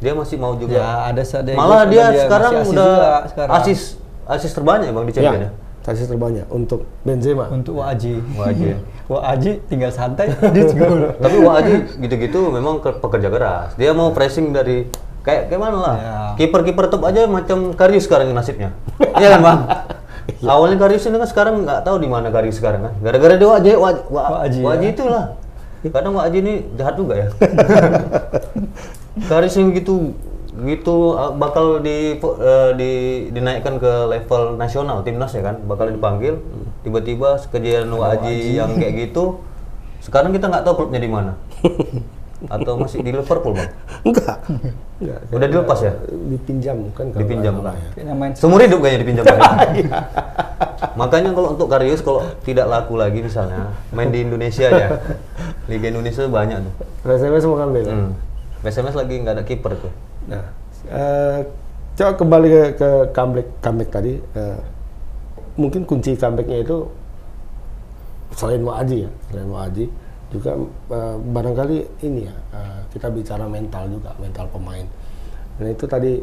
Dia masih mau juga. Ya, ada ada Malah dia, dia sekarang asis udah juga sekarang. asis asis terbanyak bang di champion ya. Kasih terbanyak untuk Benzema. untuk Waji. Waji. Waji tinggal santai gol. Tapi Wah Aji gitu-gitu memang ke- pekerja keras. Dia mau pressing dari kayak kayak mana lah. Ya. Kiper-kiper top aja macam Karius sekarang nasibnya. Iya kan bang? Awalnya Karius ini kan sekarang nggak tahu di mana Karius sekarang kan. Gara-gara dia Wah Aji, Wah, Wah, Wah Aji, Wah Aji ya. itulah. Kadang Wah Aji ini jahat juga ya. Karius yang gitu gitu uh, bakal di, uh, di dinaikkan ke level nasional timnas ya kan bakal dipanggil tiba-tiba kejadian Waji yang kayak gitu sekarang kita nggak tahu klubnya di mana atau masih di Liverpool bang Enggak. Enggak. Udah dilepas ya? Dipinjam kan kalau Dipinjam. salah ya. Seumur hidup kayaknya dipinjam Bang. makanya kalau untuk Karius kalau tidak laku lagi misalnya main di Indonesia ya Liga Indonesia banyak tuh PSMS mau ngambil. hmm. SMS lagi nggak ada kiper tuh Nah, eh, coba kembali ke, ke comeback, comeback tadi. eh, mungkin kunci comebacknya itu selain Waaji ya, selain Waaji juga eh, barangkali ini ya eh, kita bicara mental juga, mental pemain. Dan itu tadi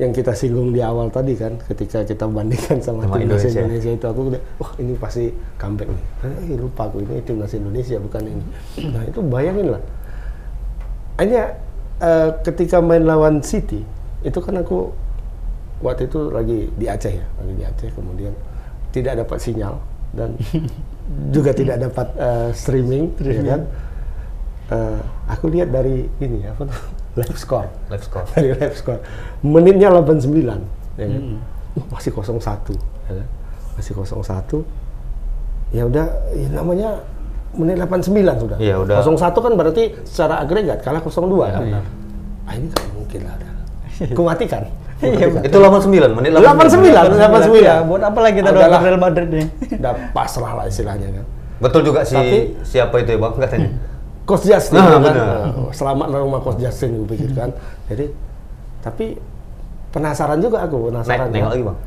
yang kita singgung di awal tadi kan, ketika kita bandingkan sama, Sama timnas Indonesia. Indonesia. itu aku udah, wah ini pasti comeback nih. Eh, lupa aku ini timnas Indonesia bukan ini. Nah itu bayangin lah hanya eh, ketika main lawan City itu kan aku waktu itu lagi di Aceh ya lagi di Aceh kemudian tidak dapat sinyal dan juga tidak dapat eh, streaming, ya kan? Eh, aku lihat dari ini apa live score. Live score. Dari live score. Menitnya 89 ya kan? Uh, masih 01 ya kan? Masih 01 ya udah ya namanya menit 89 sudah. Iya, udah. 01 kan berarti secara agregat kalah 02 kan? ah ini kan mungkin lah aku matikan Iya, itu 89 menit 89 Ya, 89 buat apa lagi kita Adalah. doakan Real Madrid nih? udah pasrah lah istilahnya kan. Betul juga si Tapi- siapa itu ya bang? Katanya Coach Justin Nah, ya kan. benar. Eh, selamat rumah Coach Justin gue pikir kan. Jadi tapi penasaran juga aku Naik, penasaran nengok ya. lagi bang?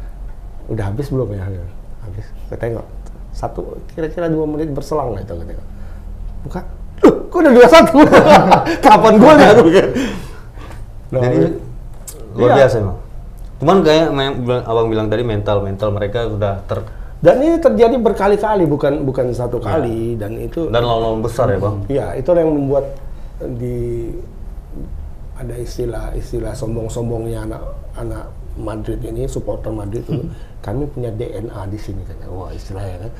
Udah habis belum ya? Habis. Kita tengok satu kira-kira dua menit berselang lah itu kita tengok buka Loh, kok udah dua satu? Kapan aku kan Nah, jadi luar iya. biasa emang. Cuman kayak abang bilang tadi mental mental mereka sudah ter dan ini terjadi berkali-kali bukan bukan satu kali dan itu dan lawan-lawan besar ya bang? Ya itu yang membuat di ada istilah istilah sombong-sombongnya anak anak Madrid ini supporter Madrid itu kami punya DNA di sini kan wah istilahnya kan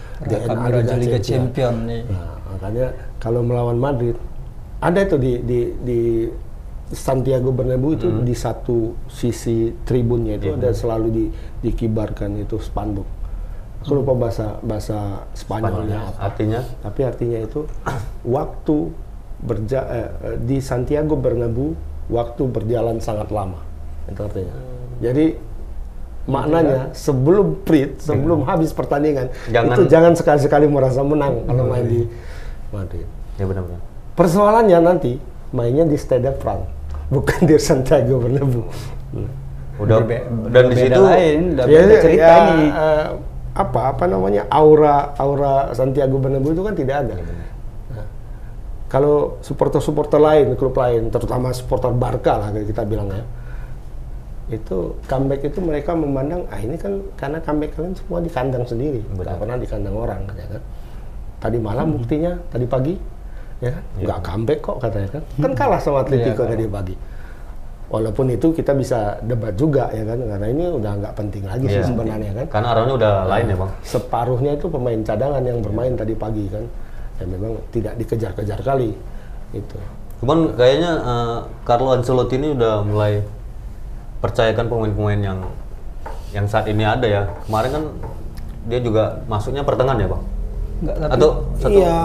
Kami Raja Liga Champion nih. Nah, makanya kalau melawan Madrid ada itu di di di Santiago Bernabeu itu di satu sisi tribunnya itu ada selalu di, dikibarkan itu spanduk. Aku lupa bahasa bahasa Spanyolnya apa. artinya Tapi artinya itu waktu berja eh, eh, di Santiago Bernabeu waktu berjalan sangat lama. Itu artinya. Jadi maknanya sebelum prit, sebelum habis pertandingan Jangan- itu jangan sekali-sekali merasa menang kalau main di Madrid. ya benar-benar Persoalannya nanti mainnya di Stade de France, bukan di Santiago Bernabeu. udah Berbe- dan di situ lain, udah Ya, beda cerita ya, ini. eh, apa apa namanya aura aura Santiago Bernabeu itu kan tidak ada. Nah, kalau supporter-supporter lain, klub lain, terutama supporter Barca lah kita bilang ya, itu comeback itu mereka memandang ah ini kan karena comeback kalian semua di kandang sendiri. Nggak pernah di kandang orang katanya kan. Tadi malam buktinya tadi pagi ya kan? Nggak comeback kok katanya kan. Kan kalah sama Atletico tadi pagi. Walaupun itu kita bisa debat juga ya kan? Karena ini udah nggak penting lagi sih Iya. sebenarnya kan? Karena arahnya udah lain ya bang. separuhnya itu pemain cadangan yang bermain tadi pagi kan? Dan memang tidak dikejar-kejar kali itu Cuman kayaknya eh, Carlo Ancelotti ini udah mulai percayakan pemain-pemain yang yang saat ini ada ya. Kemarin kan dia juga masuknya pertengahan ya bang. Enggak, tapi Atau satu Iya,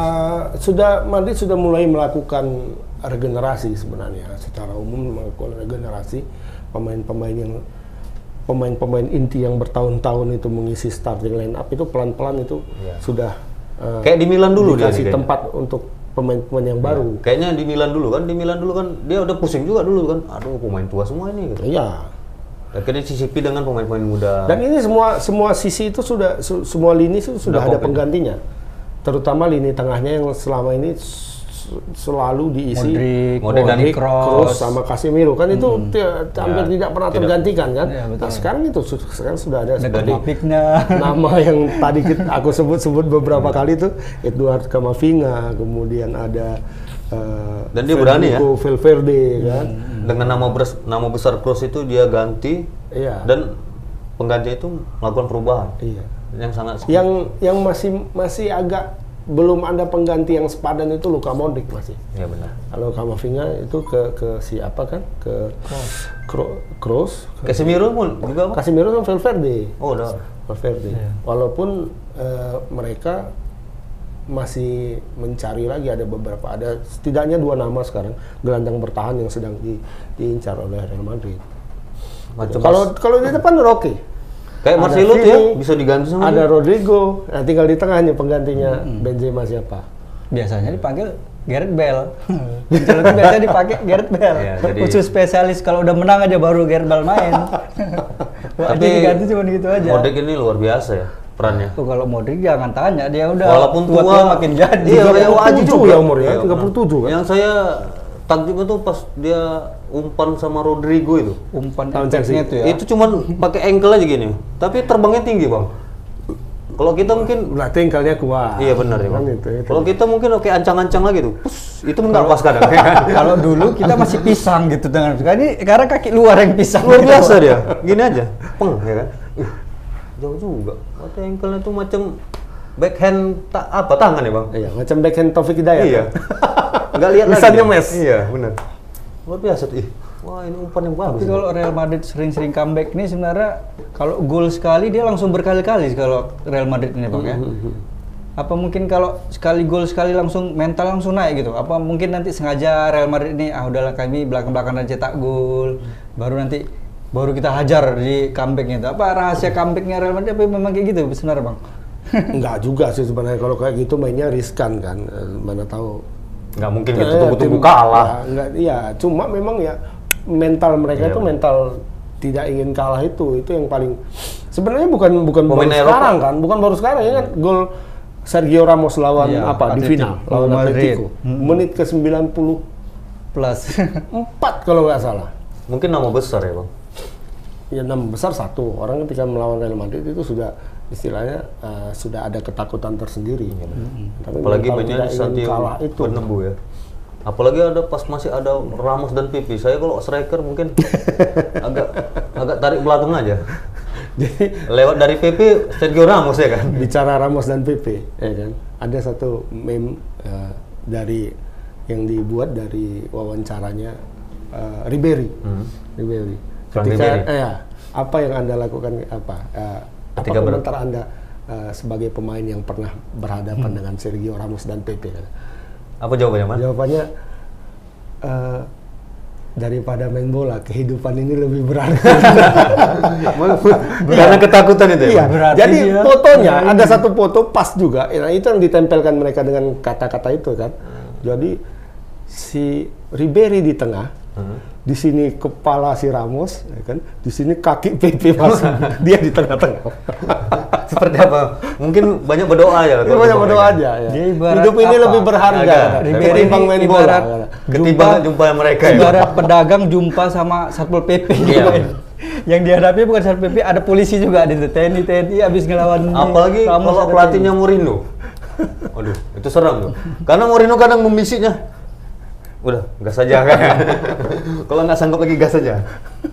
sudah Madrid sudah mulai melakukan regenerasi sebenarnya secara umum melakukan regenerasi pemain-pemain yang pemain-pemain inti yang bertahun-tahun itu mengisi starting line up itu pelan-pelan itu Iya. sudah eh, Kayak di Milan dulu dia dikasih kayaknya. tempat untuk pemain-pemain yang baru. Kayaknya di Milan dulu kan, di Milan dulu kan dia udah pusing juga dulu kan. Aduh pemain tua semua ini gitu. Iya. Akhirnya disisipi dengan pemain-pemain muda. Dan ini semua semua sisi itu sudah su- semua lini itu sudah ada komplit. penggantinya. Terutama lini tengahnya yang selama ini selalu diisi Modric, Modric dan Kroos. Kroos sama Casemiro kan itu ti- hampir Ya, tidak pernah tidak. tergantikan kan. Betul. nah, sekarang itu sekarang sudah ada seperti nama yang tadi kita, aku sebut-sebut beberapa kali itu Eduard Camavinga, kemudian ada eh, Dan dia berani ya? Valverde kan. dengan nama bers- nama besar Kroos itu dia ganti Iya. dan penggantinya itu melakukan perubahan Iya. yang sangat Yang yang masih masih agak belum ada pengganti yang sepadan itu Luka Modric masih. ya benar. Kalau Camavinga itu ke ke siapa kan? Ke Kroos. Casemiro pun juga apa? Casemiro kan Valverde. Oh udah. Valverde. Walaupun eh, mereka masih mencari lagi ada beberapa ada setidaknya dua nama sekarang gelandang bertahan yang sedang di, diincar oleh Real Madrid. Kalau kalau di depan Roque. Kayak Marcelo tuh ya bisa diganti sama Ada dia. Rodrigo. Nah, tinggal di tengahnya penggantinya Benzema siapa? Biasanya dipanggil Gareth Bale. Ancelotti biasanya dipakai Gareth Bale. Iya, jadi- Khusus spesialis kalau udah menang aja baru Gareth Bale main. Wah, Tapi diganti cuma gitu aja. Modric ini luar biasa ya perannya. Tuh kalau Modric jangan tanya dia udah Walaupun tua, tua makin jadi. Iya, kayak 37 Waji juga ya umurnya, Iya, 37 kan? Yang saya takjub itu pas dia umpan sama Rodrigo itu. Umpan impactnya tuh ya. Itu cuman pakai ankle aja gini. Tapi terbangnya tinggi, Bang. Kalau kita mungkin Berarti engkelnya kuat. Iya benar ya, Kan Bang. itu, itu. Kalau kita mungkin oke ancang-ancang lagi tuh. Pus, itu nggak pas kadang. kalau dulu kita masih pisang gitu dengan ini sekarang kaki luar yang pisang. Luar gitu. biasa dia. Gini aja. Peng, ya kan? Jauh juga. Waktu ankle tuh macam backhand tak apa tangan ya, Bang? Iya, macam backhand Taufik Hidayat. Iya. kan? Nggak lihat Bisa lagi. dia. nyemes. Iya, benar. Luar biasa tuh. Wah ini umpan yang bagus. Tapi kalau Real Madrid sering-sering comeback nih sebenarnya kalau gol sekali dia langsung berkali-kali kalau Real Madrid ini bang ya. Apa mungkin kalau sekali gol sekali langsung mental langsung naik gitu? Apa mungkin nanti sengaja Real Madrid ini ah udahlah kami belakang-belakangan cetak gol, baru nanti baru kita hajar di comebacknya itu. Apa rahasia comebacknya Real Madrid? Apa memang kayak gitu sebenarnya bang? Enggak juga sih sebenarnya kalau kayak gitu mainnya riskan kan. Eh, Mana tahu. Nggak mungkin gitu Eh, tunggu-tunggu kalah. Ya, enggak, iya, cuma memang ya mental mereka Iya, itu benar. mental tidak ingin kalah itu itu yang paling sebenarnya bukan bukan Pemain baru Eropa. sekarang kan bukan baru sekarang ya kan gol Sergio Ramos lawan Iya, apa di final lawan Madrid. Atletico menit ke 94 Plus. kalau nggak salah Mungkin nama besar ya, Bang. ya enam besar satu orang ketika melawan Real Madrid itu sudah istilahnya eh, sudah ada ketakutan tersendiri Tapi Apalagi mental mainnya tidak ingin Santiago kalah itu Bernabeu ya. Apalagi ada pas masih ada Ramos dan Pipi. Saya kalau striker mungkin agak agak tarik belakang aja. jadi Lewat dari Pipi Sergio Ramos ya kan. bicara Ramos dan Pepe, ya kan? Ada satu meme eh, dari yang dibuat dari wawancaranya eh, Ribery, Ribery. Frank Ketika, Ribery. eh, ya, apa yang anda lakukan? Apa? eh, apa Ketika ber- komentar anda eh, sebagai pemain yang pernah berhadapan dengan Sergio Ramos dan Pepe? Apa jawabannya, Man? Jawabannya eh, daripada main bola, kehidupan ini lebih berharga. Karena ketakutan itu ya. Iya? Berarti jadi dia- fotonya ada satu foto pas juga. Nah, itu yang ditempelkan mereka dengan kata-kata itu kan. Jadi si Ribery di tengah, di sini kepala si Ramos, ya kan? Di sini kaki Pepe masuk. Dia di tengah-tengah. Seperti apa? Mungkin banyak berdoa ya. Banyak pemain berdoa aja. Ya. Dia ibarat Hidup ini apa? lebih berharga. Ribery ketimbang ini main bola. Ketimbang jumpa mereka ya. Ibarat pedagang jumpa sama satpol pp. Iya. yang dihadapi bukan Satpol PP, ada polisi juga di situ. TNI TNI habis ngelawan Apalagi Ramos kalau ada pelatihnya Mourinho. Waduh, itu seram tuh. Karena Mourinho kadang membisiknya. Udah, gas saja kan. kalau nggak sanggup lagi gas saja.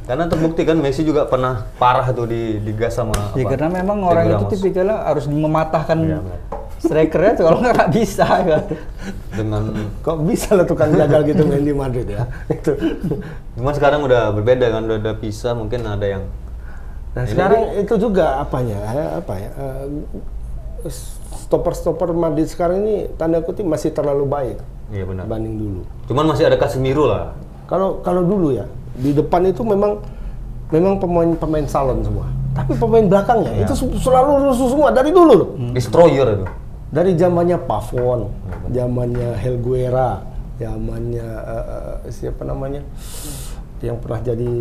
Karena terbukti kan Messi juga pernah parah tuh di di gas sama. Ya apa, karena memang orang itu Ramos. tipikalnya harus mematahkan benar. strikernya tuh kalau nggak bisa kan. dengan Kok bisa lah tukang jagal gitu main di Madrid ya? Itu. Cuman sekarang udah berbeda kan, udah, udah pisah mungkin ada yang Nah Ini sekarang itu juga apanya? eh, Apa ya? eh, Stopper-stopper Madrid sekarang ini tanda kutip masih terlalu baik Iya benar. dibanding dulu. Cuman masih ada Casemiro lah. Kalau kalau dulu ya di depan itu memang memang pemain-pemain salon semua. Tapi pemain belakangnya Iya. itu selalu rusuh semua dari dulu loh. Destroyer itu. Dari zamannya Pavon, zamannya Helguera, zamannya eh, siapa namanya? Yang pernah jadi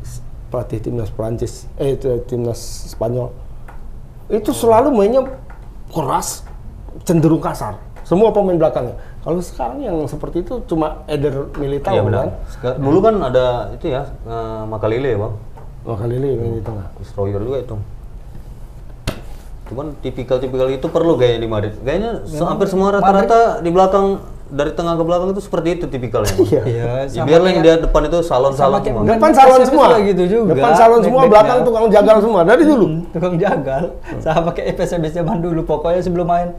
s- pelatih timnas Prancis, eh itu timnas Spanyol. Itu selalu mainnya keras, cenderung kasar. Semua pemain belakangnya. Kalau sekarang yang seperti itu cuma Eder Militao Iya kan. benar. Seka- Dulu kan ada itu ya, eh, Makalele ya bang. Ini main di tengah. Destroyer juga itu. Cuman tipikal-tipikal itu perlu kayaknya di Madrid. Kayaknya se- hampir semua rata-rata di belakang dari tengah ke belakang itu seperti itu tipikalnya. Iya. Iya, Ya, sama biar yang dia depan itu salon-salon semua. Depan salon semua. gitu juga. Depan salon semua, belakang tukang jagal semua dari dulu. Hmm, tukang jagal. Sama kayak PSMS zaman dulu. Pokoknya sebelum main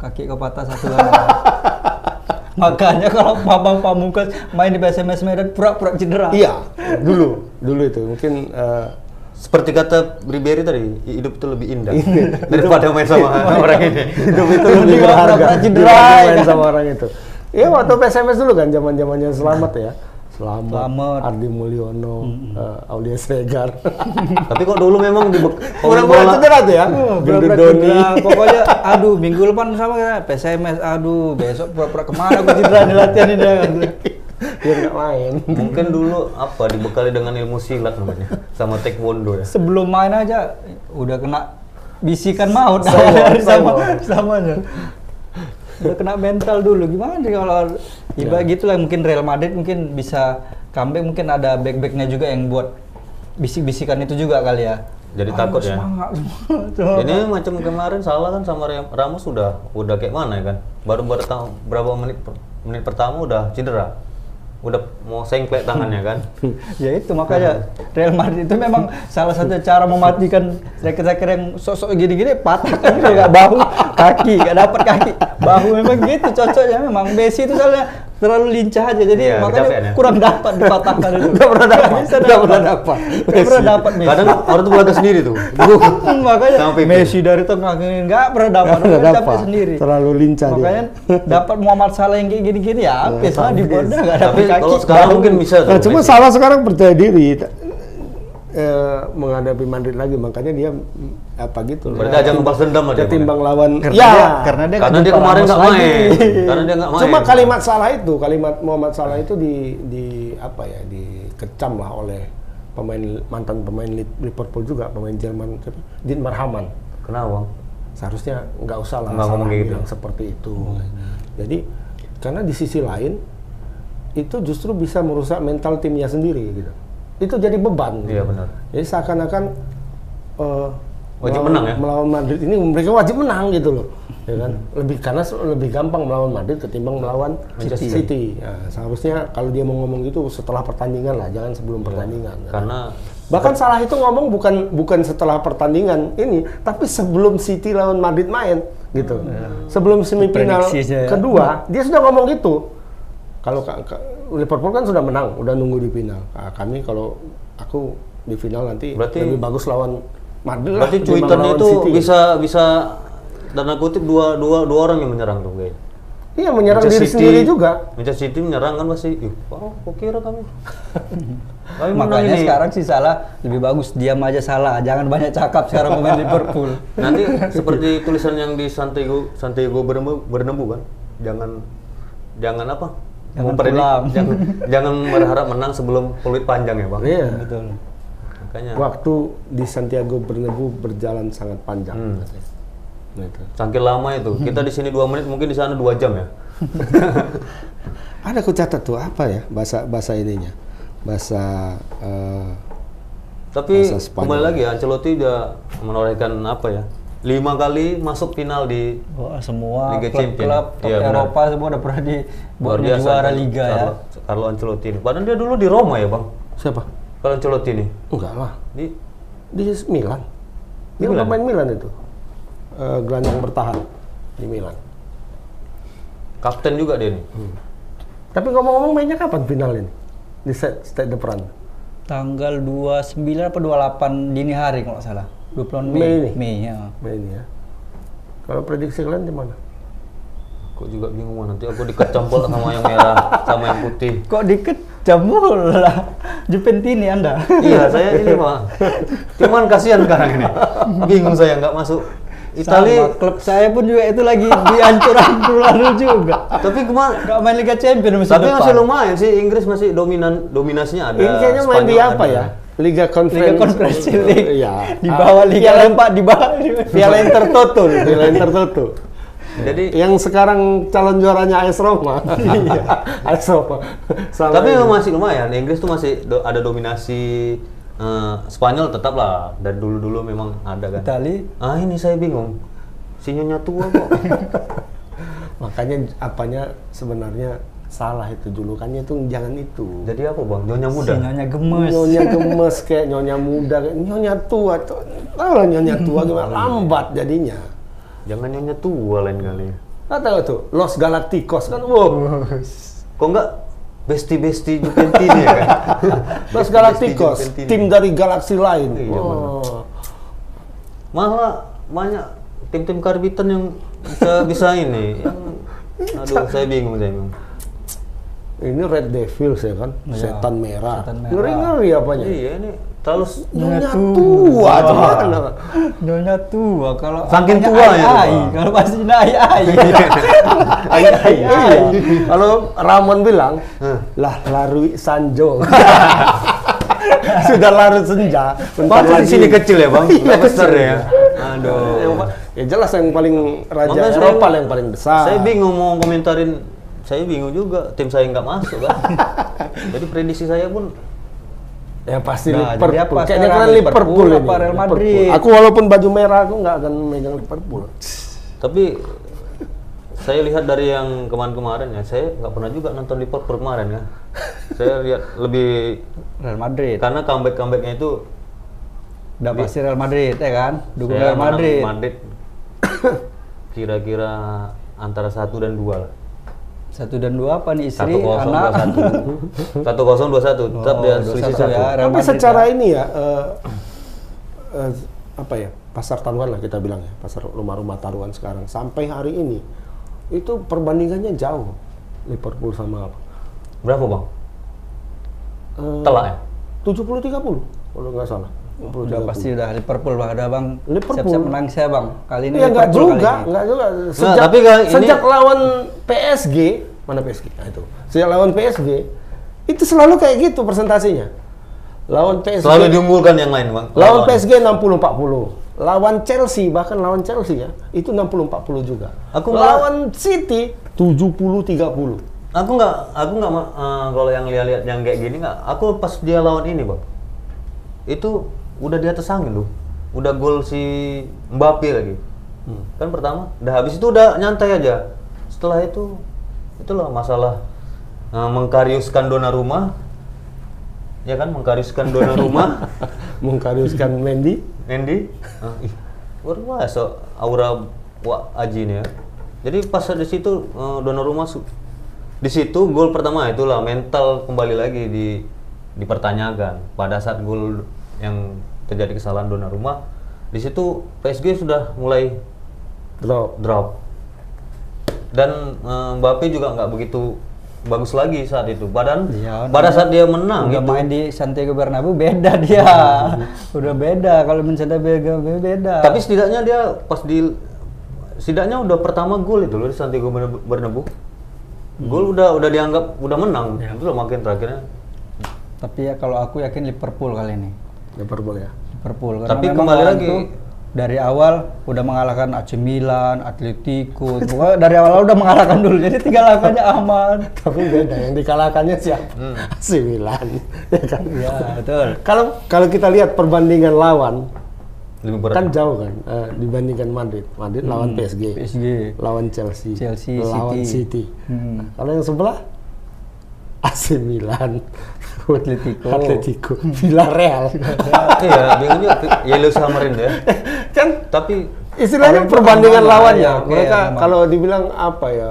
kaki kau patah satu lagi. Makanya kalau Bambang Pamungkas main di PSMS Medan pura-pura cedera. Iya, dulu, dulu itu mungkin eh, Seperti kata Ribery tadi, hidup itu lebih indah daripada main sama orang ini. hidup itu lebih berharga dibanding main ya kan? sama orang itu. Iya waktu PSMS dulu kan zaman zamannya selamat ya. Selamat, Selamat. Ardi Mulyono, eh, Aulia Sregar. Tapi kok dulu memang di bola- cedera tuh ya. Gendut pura-pura Doni. Pokoknya aduh minggu depan sama kayak PSMS aduh besok pura-pura ke mana gue cedera di latihan ini Dia nggak main. Mungkin dulu apa dibekali dengan ilmu silat namanya sama taekwondo ya. Sebelum main aja udah kena bisikan maut Sama, sama sama. samanya. Udah kena mental dulu gimana sih kalau ibarat Ya. gitu lah mungkin Real Madrid mungkin bisa comeback mungkin ada back-backnya juga yang buat bisik-bisikan itu juga kali ya. Jadi Ayo, takut ya. semangat, semangat. Ini macam kemarin salah kan sama Ram- Ramos sudah udah kayak mana ya kan? Baru baru tahu berapa menit menit pertama udah cedera. Udah mau sengklek tangannya kan. ya itu makanya Real Madrid itu memang salah satu cara mematikan striker-striker yang sosok gini-gini patahkan kalau nggak bahu kaki nggak dapat kaki bahu memang gitu cocoknya memang Messi itu soalnya terlalu lincah aja jadi Iya, makanya ya. kurang dapat dipatahkan itu Nggak pernah dapat, nggak pernah dapat. nggak pernah dapat Messi Kadang orang tuh belaga sendiri tuh. Makanya. Messi dari tengah ini nggak pernah dapat Nggak dapat. sendiri Terlalu lincah dia. makanya dapat Muhammad Salah yang kayak gini-gini ya habis lah di border nggak dapat Tapi kaki kalau sekarang mungkin bisa tuh. Nah, cuma salah sekarang percaya diri eh, menghadapi Madrid lagi, makanya dia apa gitu. Berarti ya, ajang ngebalas dendam lah dia, Ketimbang lawan. Karena ya, dia- karena dia Karena dia kemarin nggak main. Karena dia nggak main. Cuma kalimat salah itu, kalimat Muhammad Salah itu di di apa ya, dikecam lah oleh pemain mantan pemain Li- Liverpool juga, pemain Jerman siapa? Dietmar Hamann. Kenapa? Seharusnya nggak usah lah Nggak Salah ngomong gitu. seperti itu. Jadi karena di sisi lain itu justru bisa merusak mental timnya sendiri gitu. Itu jadi beban. Iya, gitu. benar. Jadi seakan-akan eh, Wajib melawan- menang ya? Melawan Madrid ini mereka wajib menang gitu loh. Ya kan? Lebih karena lebih gampang melawan Madrid ketimbang melawan Manchester City. Ya, seharusnya kalau dia mau ngomong gitu setelah pertandingan lah, jangan sebelum pertandingan. Karena Bahkan salah itu ngomong bukan bukan setelah pertandingan ini, tapi sebelum City lawan Madrid main gitu. Sebelum semifinal ya. kedua, dia sudah ngomong gitu. Kalau ka- ka- Liverpool kan sudah menang, udah nunggu di final. Nah, kami kalau aku di final nanti Berarti- lebih bagus lawan Lah berarti cuitannya itu City. bisa bisa tanda kutip dua dua dua orang yang menyerang tuh kayaknya. Iya menyerang Manchester diri City- sendiri juga. Manchester City menyerang kan pasti, ih, oh, kok kira kamu? Kami Makanya ini. sekarang sih salah lebih bagus diam aja salah, jangan banyak cakap sekarang pemain Liverpool. Nanti seperti tulisan yang di Santiago Santiago Bernabeu, Bernabeu kan, jangan jangan apa? Jangan pulang. jangan, jangan berharap menang sebelum peluit panjang ya bang. Iya. Betul. Makanya Waktu di Santiago Bernabeu berjalan sangat panjang. Hmm. Nah, itu. Saking lama itu. Kita di sini dua menit, mungkin di sana dua jam ya. Ada aku catat tuh apa ya bahasa bahasa ininya bahasa eh, Tapi Bahasa kembali lagi ya, Ancelotti udah menorehkan apa ya? Lima kali masuk final di Wah, semua Liga Champion. klub-klub top benar. Eropa semua udah pernah di juara liga ya. Carlo, Carlo Ancelotti. Padahal dia dulu di Roma ya bang. Siapa? Carlo Ancelotti ini Enggak lah. di Di Milan. Di Dia Milan? pemain Milan itu. Eh, gelandang bertahan di Milan. kapten juga dia nih. Tapi ngomong-ngomong mainnya kapan final ini? Di set Stade de France. Tanggal 29 apa 28 dini hari kalau salah. 28 Mei. Mei ini? Mei ya. Main ini ya. Kalau prediksi kalian di mana? Kok juga bingung nanti aku dikecampur sama yang merah sama yang putih. Kok dikejam lah. Juventini Anda. iya saya ini pak. Cuman kasihan sekarang ini. Bingung saya nggak masuk Itali. Sama, klub saya pun juga itu lagi dihancur-hancur lalu juga. Tapi ke mana? Nggak main Liga Champions musim Tapi depan. masih lumayan sih Inggris masih dominan dominasinya ada. ini kayaknya main di apa ada. ya? Liga Conference. Liga Conference League. Iya. Di bawah Ah, Liga Empat di bawah. Piala Intertoto, Piala Intertoto. Jadi Yang sekarang calon juaranya AS Roma. Iya. AS Roma. Sama tapi ini. memang masih lumayan. Inggris tuh masih do- ada dominasi eh, Spanyol tetap lah. Dan dulu-dulu memang ada kan. Itali Ah ini saya bingung. Si nyonya tua kok. Makanya apanya sebenarnya salah itu julukannya itu jangan itu. Jadi apa bang? Nyonya muda. sinyonya gemes. Nyonya gemes kayak nyonya muda, kayak nyonya tua tuh. Tahu lah nyonya tua gimana lambat jadinya. Jangan nyonya tua lain kali. Nggak tahu tuh, Los Galacticos kan, wow. Kok enggak besti-besti Juventini ya kan? Los Galacticos, tim dari galaksi lain. Iya, oh. Malah banyak tim-tim karbitan yang bisa bisa ini. Yang, aduh, saya bingung saya bingung. Ini Red Devils ya kan, setan merah. Setan merah. Ngeri-ngeri apanya. Iya ini terlalu Nyonya tua. tua, gimana? Nyonya tua kalau Saking ai. Pak. Kalau pasti ai ai. Ai, ai, iya. Kalau Ramon bilang, lah larui Sanjo. Sudah larut senja. bentar di sini kecil ya bang? Iya, Nggak besar ya? Aduh. ya jelas yang paling raja Eropa yang paling besar. Saya bingung mau komentarin. Saya bingung juga. Tim saya nggak masuk kan. Jadi prediksi saya pun Ya pasti Nah, Liverpool. Kayaknya kalian Liverpool, Liverpool ini. apa Real Liverpool. Madrid? Aku walaupun baju merah aku nggak akan megang Liverpool. Tapi saya lihat dari yang kemarin-kemarin ya, saya nggak pernah juga nonton Liverpool kemarin ya. saya lihat lebih Real Madrid. karena comeback-comebacknya itu Udah pasti Real Madrid ya kan? Dukung Real Madrid. Madrid kira-kira antara satu dan dua lah. Satu dan dua apa nih istri, Satu kosong dua anak? satu. Kosong dua satu. Tetap Oh, dia dua selisih satu ya. Tapi Madrid secara ya. ini ya, eh, eh, apa ya, pasar taruhan lah kita bilang ya, pasar rumah-rumah taruhan sekarang sampai hari ini itu perbandingannya jauh Liverpool sama apa? Berapa bang? Eh, Telak ya? 70-30 kalau nggak salah. 70-30. Udah pasti udah Liverpool bang, udah bang. Liverpool. Siap-siap menang saya bang. Kali ini Iya nggak Liverpool juga, nggak juga. Sejak, tapi kali ini- sejak lawan PSG, mana PSG? Nah, itu. Sejak lawan PSG, itu selalu kayak gitu presentasinya. Lawan PSG, Selalu diunggulkan yang lain bang. lawan PSG 60-40. Lawan Chelsea, bahkan lawan Chelsea ya, itu 60-40 juga. Aku lawan City 70-30. Aku nggak, aku nggak eh, kalau yang lihat-lihat yang kayak gini nggak. Aku pas dia lawan ini bang, itu udah di atas angin loh. Udah gol si Mbappe lagi. Kan pertama, udah habis itu udah nyantai aja. Setelah itu, itulah masalah eh, mengkariuskan dona rumah. Ya kan, mengkariuskan dona rumah. Mengkariuskan Mendy. Ih, luar biasa aura Wak Aji ini ya. Jadi pas di situ eh, Donnarumma su- di situ gol pertama itulah mental kembali lagi di dipertanyakan pada saat gol yang terjadi kesalahan Donnarumma di situ PSG sudah mulai Drop. drop dan eh, Mbappe juga nggak begitu bagus lagi saat itu. Padahal Iya, pada saat dia menang Udah itu main di Santiago Bernabeu beda dia. udah beda kalau main Santiago Bernabeu beda. Tapi setidaknya dia pas di setidaknya udah pertama gol itu loh di Santiago Bernabeu- Bernabeu. Gol udah udah dianggap udah menang. Itu loh makin terakhirnya. Tapi ya kalau aku yakin Liverpool kali ini. Liverpool ya. Liverpool karena Tapi kembali lagi itu dari awal udah mengalahkan AC Milan, Atletico, pokoknya dari awal udah mengalahkan dulu. Jadi tiga lawannya aman. Tapi beda yang dikalahkannya siapa? AC Milan. ya kan? Ya, betul. Kalau kalau kita lihat perbandingan lawan Lebih berat. kan jauh kan eh, dibandingkan Madrid. Madrid lawan PSG, PSG. lawan Chelsea, Chelsea, lawan City. City. Hmm. Nah, kalau yang sebelah AC Milan, Atletico. Atletico, Villarreal. Iya, bingung juga. Yellow Samarinda ya. kan Tapi istilahnya perbandingan lawannya. ya, Mereka aman. kalau dibilang apa ya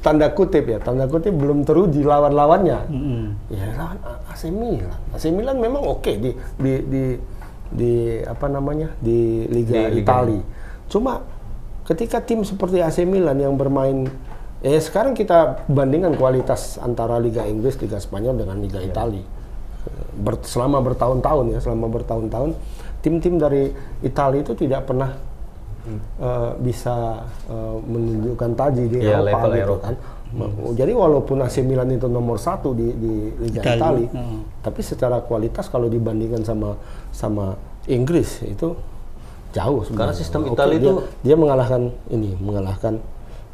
tanda kutip ya tanda kutip belum teruji lawan-lawannya. Mm-mm. Ya lawan AC Milan. AC Milan memang oke di di di di apa namanya di Liga, Di Liga. Italia. Cuma ketika tim seperti AC Milan yang bermain eh sekarang kita bandingkan kualitas antara Liga Inggris, Liga Spanyol dengan Liga Italia. Ber- selama bertahun-tahun ya, selama bertahun-tahun tim-tim dari Italia itu tidak pernah eh, bisa eh, menunjukkan taji di Iya, Eropa level gitu Eropa. kan. Jadi walaupun AC Milan itu nomor satu di, di Liga Italia, Italia, hmm. tapi secara kualitas kalau dibandingkan sama sama Inggris itu jauh sebenarnya. sistem Oke, Italia dia- itu- dia mengalahkan ini, mengalahkan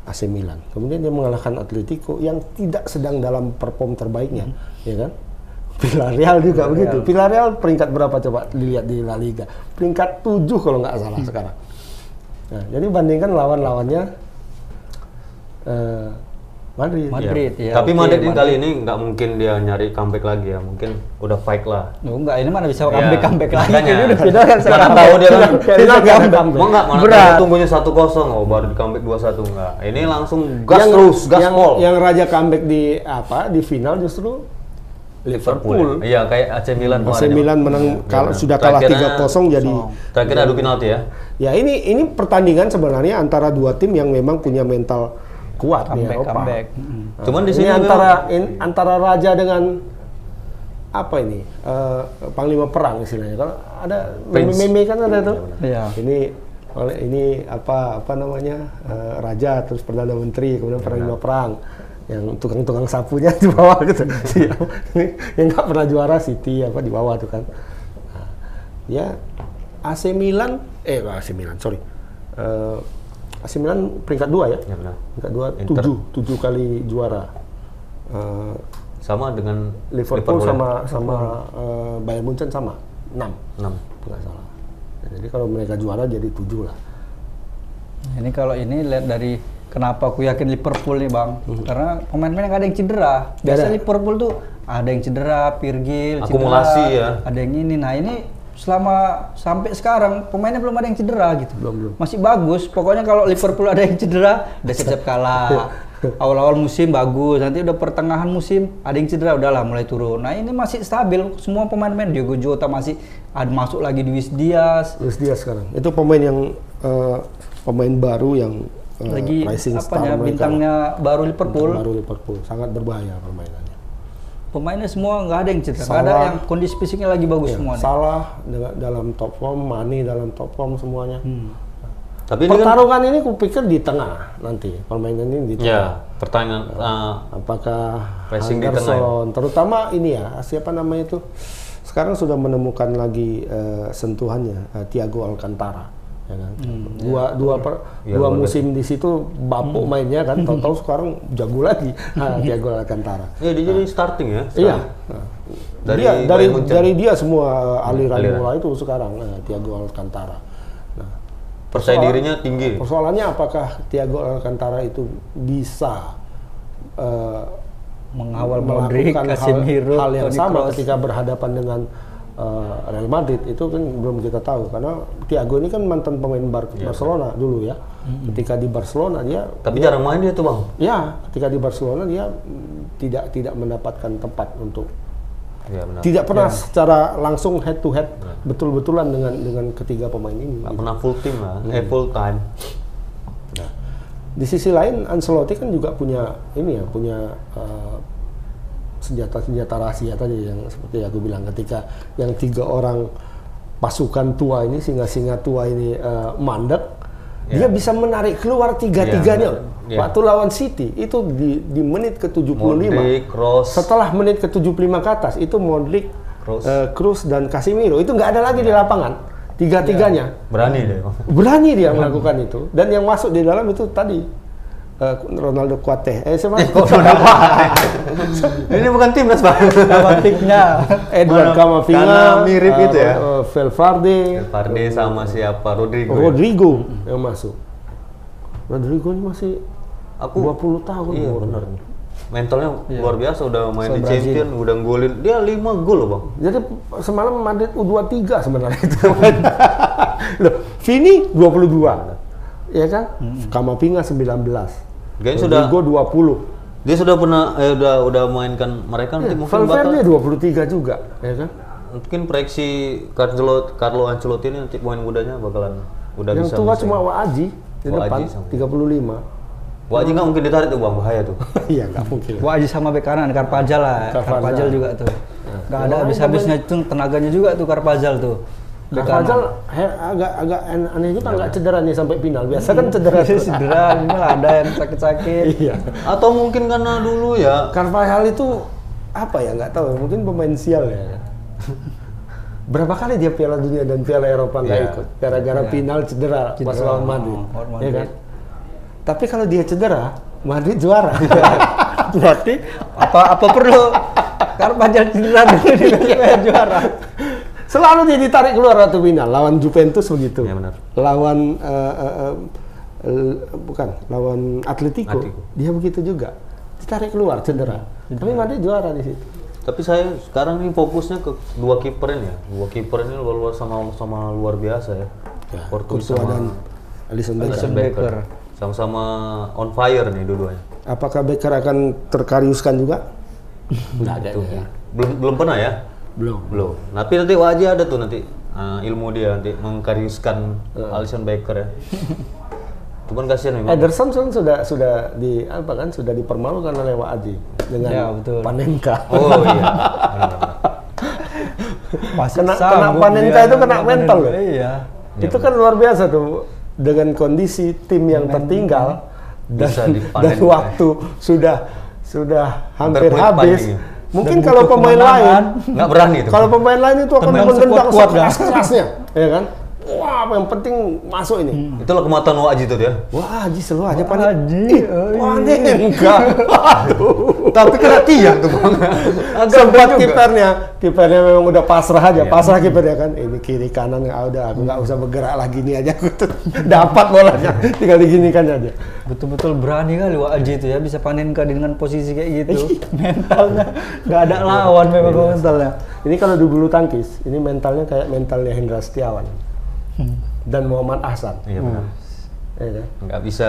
AC Milan. Kemudian dia mengalahkan Atletico yang tidak sedang dalam perform terbaiknya, ya kan? Villarreal juga begitu. Villarreal peringkat berapa coba dilihat di La Liga? Peringkat 7 kalau nggak salah sekarang. Nah, jadi bandingkan lawan-lawannya eh, Madrid. Madrid, Iya. ya. Tapi Madrid ini kali ini nggak mungkin dia nyari comeback lagi ya. Mungkin udah fight lah. Oh, enggak, ini mana bisa Iya. comeback comeback lagi. Makanya. Ini udah beda kan sekarang. tahu dia kan ada comeback. Mau nggak mana Berat. tunggunya 1-0 oh baru di comeback 2-1 enggak. Ini langsung gas yang, terus, gas yang, pol. yang raja comeback di apa di final justru Liverpool. ya. Iya, kayak AC Milan AC kemarin. Milan menang kalau benar. sudah kalah Terakhirnya- 3-0 jadi Terakhir adu penalti ya. ya ini ini pertandingan sebenarnya antara dua tim yang memang punya mental kuat di Comeback, Eropa. comeback. Mm. Nah, Cuman di ini sini antara in- antara raja dengan apa ini eh, panglima perang istilahnya kalau ada Prince. meme kan ada tuh Iya. ini oleh ini apa apa namanya eh, raja terus perdana menteri kemudian panglima perang yang tukang-tukang sapunya di bawah gitu Siap. Ini yang nggak pernah juara City apa di bawah tuh kan Nah, ya AC Milan eh AC Milan sorry Eh, AC Milan peringkat dua ya Ya benar. peringkat dua Inter. tujuh tujuh kali juara Eh, Sama dengan Liverpool, ya? sama sama eh, Bayern Munchen sama 6 enam. nggak salah Ya, jadi kalau mereka juara jadi 7 lah Ini kalau ini lihat dari kenapa aku yakin Liverpool nih bang, karena pemain-pemain ada yang cedera. Biasa. Liverpool tuh ada yang cedera, Virgil, cedera, Akumulasi ya. Ada yang ini. Nah ini selama sampai sekarang pemainnya belum ada yang cedera gitu. Belum, belum. Masih bagus. Pokoknya kalau Liverpool ada yang cedera, udah siap-siap kalah. Awal-awal musim bagus, nanti udah pertengahan musim ada yang cedera, udahlah mulai turun. Nah ini masih stabil, semua pemain-pemain Diogo Jota masih ada masuk lagi Luis Diaz, Luis Diaz sekarang itu pemain yang eh, pemain baru yang eh, lagi rising apa star ya mereka. bintangnya baru Liverpool. Bintang baru Liverpool sangat berbahaya permainannya Pemainnya semua nggak ada yang cedera, nggak ada Salah. yang kondisi fisiknya lagi bagus Ya, semua. nih. salah dengan- dalam top form Mane dalam top form semuanya Hmm. Tapi ini kan pertarungan ini kupikir di tengah nanti permainan ini di tengah ya pertanyaan eh, apakah Pressing di tengah ya? Anderson terutama ini ya siapa namanya itu sekarang sudah menemukan lagi eh, sentuhannya eh, Thiago Alcantara ya kan dua dua per- Ya, dua musim di situ bapuk mainnya kan tahu-tahu sekarang jago lagi ah, Thiago Alcantara ya dia jadi starting ya. iya. Nah, Dari dia dari Munchen. dari dia semua aliran, aliran. bola itu sekarang eh, Thiago Alcantara nah Percaya dirinya tinggi. Persoalannya apakah Thiago Alcantara itu bisa eh, Mengawal Modric, melakukan hal, hal yang sama ketika berhadapan dengan eh, Real Madrid itu kan belum kita tahu karena Thiago ini kan mantan pemain Bar- Iya. Barcelona dulu ya. Ketika di Barcelona dia Tapi jarang main dia tuh bang. ya ketika di Barcelona dia tidak tidak mendapatkan tempat untuk Iya benar. tidak pernah secara langsung head to head betul-betulan dengan dengan ketiga pemain ini. Nggak pernah full team lah, eh full time. Di sisi lain Ancelotti kan juga punya ini ya, punya eh, senjata-senjata rahasia tadi yang seperti aku bilang ketika yang tiga orang pasukan tua ini singa-singa tua ini eh, mandek, dia bisa menarik keluar tiga-tiganya. Iya. Waktu lawan City itu di di menit ke 75. Modric, Kroos. Setelah menit ke 75 ke atas itu Modric, Kroos. eh, Kroos dan Casemiro itu nggak ada lagi di lapangan. tiga-tiganya Berani deh. berani dia melakukan itu dan yang masuk di dalam itu tadi eh, Ronaldo Kuate eh siapa Ini bukan timnas bang. Tawatiknya. Edward Mana- Camavinga karena mirip eh, itu ya. eh, Valverde Farde sama siapa Rodrigo. ya? Rodrigo yang masuk Rodrigo ini masih Aku 20 tahun Iya benar. Mentalnya luar biasa udah main So, di Brazil. champion, udah golin. Dia 5 gol loh bang. Jadi semalam Madrid U23 sebenarnya itu. Loh, Vini 22. Ya kan? Kamavinga 19. Kayaknya sudah Rodrigo 20. dia sudah pernah eh, udah udah mainkan mereka nanti Ya, mungkin bakal Valverde 23 juga, ya kan? mungkin proyeksi Carlo Carlo Ancelotti ini nanti pemain mudanya bakalan udah Yang bisa tua bersaing. cuma Waaji di Waaji depan sama. 35. Wah, aja nggak mungkin ditarik tuh bang, bahaya tuh. Iya, nggak mungkin. Wah aja sama bek kanan Karpajal lah. Carvajal. Karpajal juga tuh. Gak ada habis-habisnya itu tenaganya juga tuh Karpajal tuh. Carvajal kanan. he- agak agak an- aneh juga nggak cedera nih sampai final. Biasa kan cedera tuh. Cedera, ini lah ada yang sakit-sakit. Iya. Atau mungkin karena dulu ya Carvajal itu apa ya nggak tahu mungkin pemain sial ya berapa kali dia Piala Dunia dan Piala Eropa nggak Iya. ikut gara-gara final cedera, pas Cedera. lawan Madrid, Oh, lawan ya Madrid. kan tapi kalau dia cedera Madrid juara berarti Apa apa perlu Karpajal cedera dulu di juara. Selalu dia ditarik keluar waktu final lawan Juventus begitu Iya, benar. lawan eh, eh, eh, eh, bukan lawan Atletico, Atletico. dia begitu juga ditarik keluar cedera tapi Madrid juara di situ Tapi saya sekarang ini fokusnya ke dua kiper ini ya. Dua kiper ini luar luar sama sama luar biasa ya. Ya, Courtois sama dan Alisson Becker. Alisson Becker. Sama-sama on fire nih dua-duanya. Apakah Becker akan terkariuskan juga? Nggak ada. Tuh. Belum belum pernah ya? Belum. Belum. Tapi nanti wajah ada tuh nanti uh, ilmu dia nanti mengkariuskan Alisson Becker ya. Cuman kasihan memang. Ederson kan sudah sudah di apa kan sudah dipermalukan oleh Wak Aji dengan Ya, betul. Panenka. Oh iya. Masih Kena- sanggup kena Panenka itu kena mental loh. Iya. Itu kan luar biasa tuh dengan kondisi tim yang tertinggal dan, dan waktu sudah sudah hampir habis. panjang. Mungkin kalau pemain lain. Nggak berani itu. Kalau pemain lain itu akan dah. sekeras-kerasnya, ya kan? Wah, apa yang penting masuk ini. Itulah kematuan Wajib tuh dia. Wah, Haji selalu aja panik. Haji, Ih, oh iya. Aduh. Tapi kena tiang tuh bang. Agak Sempat kipernya, kipernya memang udah pasrah aja, pasrah kipernya kan. Ini kiri kanan ah, udah aku nggak usah bergerak lagi nih aja aku tuh dapat bolanya, tinggal diginikan aja. Betul-betul berani kali Wak Aji itu ya bisa panen ke dengan posisi kayak gitu. mentalnya nggak ada lawan memang mentalnya. Ini kalau di bulu tangkis, ini mentalnya kayak mentalnya Hendra Setiawan dan Muhammad Ahsan. Iya benar. Ya kan? Nggak bisa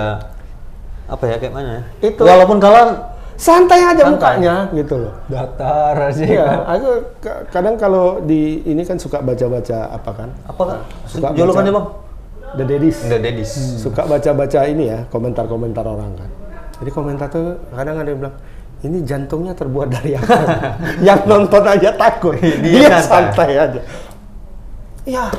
apa ya kayak mana ya? Itu. Walaupun kalah Santai aja Santai. mukanya gitu loh. Datar aja. Iya, aku ka- kadang kalau di ini kan suka baca-baca apa kan? apa Suka julukannya bang? The Daddies. Enggak Dedis. Suka baca-baca ini ya, komentar-komentar orang kan. Jadi komentar tuh kadang ada yang bilang, ini jantungnya terbuat dari apa? yang nonton aja takut. Dia Dia, santai. santai aja. Ya,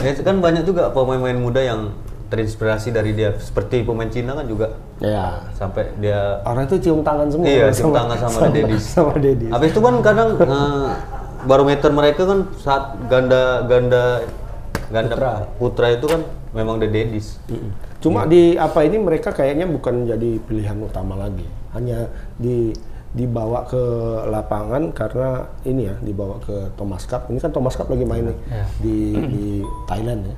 Ya itu kan banyak juga pemain-pemain muda yang terinspirasi dari dia. Seperti pemain Cina kan juga ya. sampai dia Orang itu cium tangan semua. iya cium tangan sama, Dedis. Sama Dedis. Habis itu kan kadang eh, barometer mereka kan saat ganda ganda ganda putra, itu kan memang the Dedis. Cuma di apa ini mereka kayaknya bukan jadi pilihan utama lagi. Hanya di dibawa ke lapangan karena ini ya dibawa ke Thomas Cup. Ini kan Thomas Cup lagi main nih Ya. di di Thailand ya.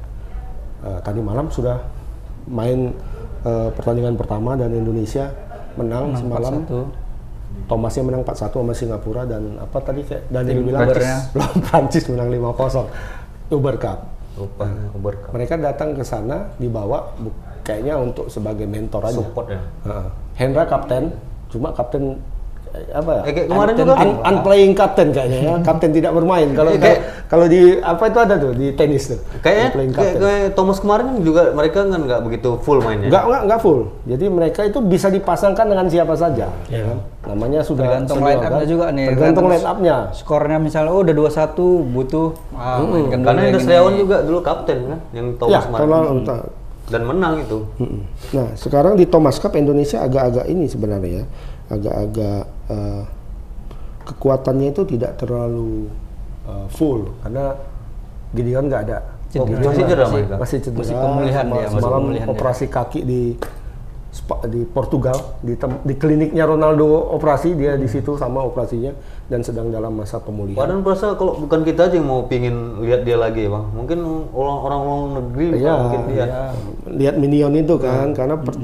Eh, tadi malam sudah main eh, pertandingan pertama dan Indonesia menang, semalam. 4-1. Thomasnya menang 4-1 sama Singapura dan apa tadi kayak Daniel Tim bilang lawan Prancis menang 5-0. Uber Cup. Lupa Uber Cup. Mereka datang ke sana dibawa kayaknya untuk sebagai mentor aja. Support ya. Hendra kapten, cuma kapten apa ya? Eh, kayak kemarin juga. un- unplaying kapten kayaknya ya. Kapten tidak bermain. Kalau Eh, kayak- kalau di apa itu ada tuh di tenis tuh. Kayaknya unplaying kayak, captain. kayak Thomas kemarin juga mereka kan nggak begitu full mainnya. Enggak, enggak, enggak full. Jadi mereka itu bisa dipasangkan dengan siapa saja, ya kan? Namanya sudah Tergantung line up-nya kan? juga nih. Tergantung line up-nya. Skornya misalnya oh udah 2-1 butuh ah, dulu Karena yang Indra juga dulu kapten kan, yang Thomas Ya, kemarin. kalau Dan menang itu. Nah, sekarang di Thomas Cup Indonesia agak-agak ini sebenarnya ya, agak-agak eh, kekuatannya itu tidak terlalu eh, full karena Gideon nggak ada Oh, Cedera. masih cedera mereka. masih cedera. Masih pemulihan dia, masih semalam pemulihan dia. operasi kaki di Spa- di Portugal di, tem- di kliniknya Ronaldo operasi dia di situ sama operasinya dan sedang dalam masa pemulihan. Padahal berasa kalau bukan kita aja yang mau pingin lihat dia lagi ya bang. Mungkin orang-orang luar negeri Iya, mungkin dia lihat minion itu kan karena per-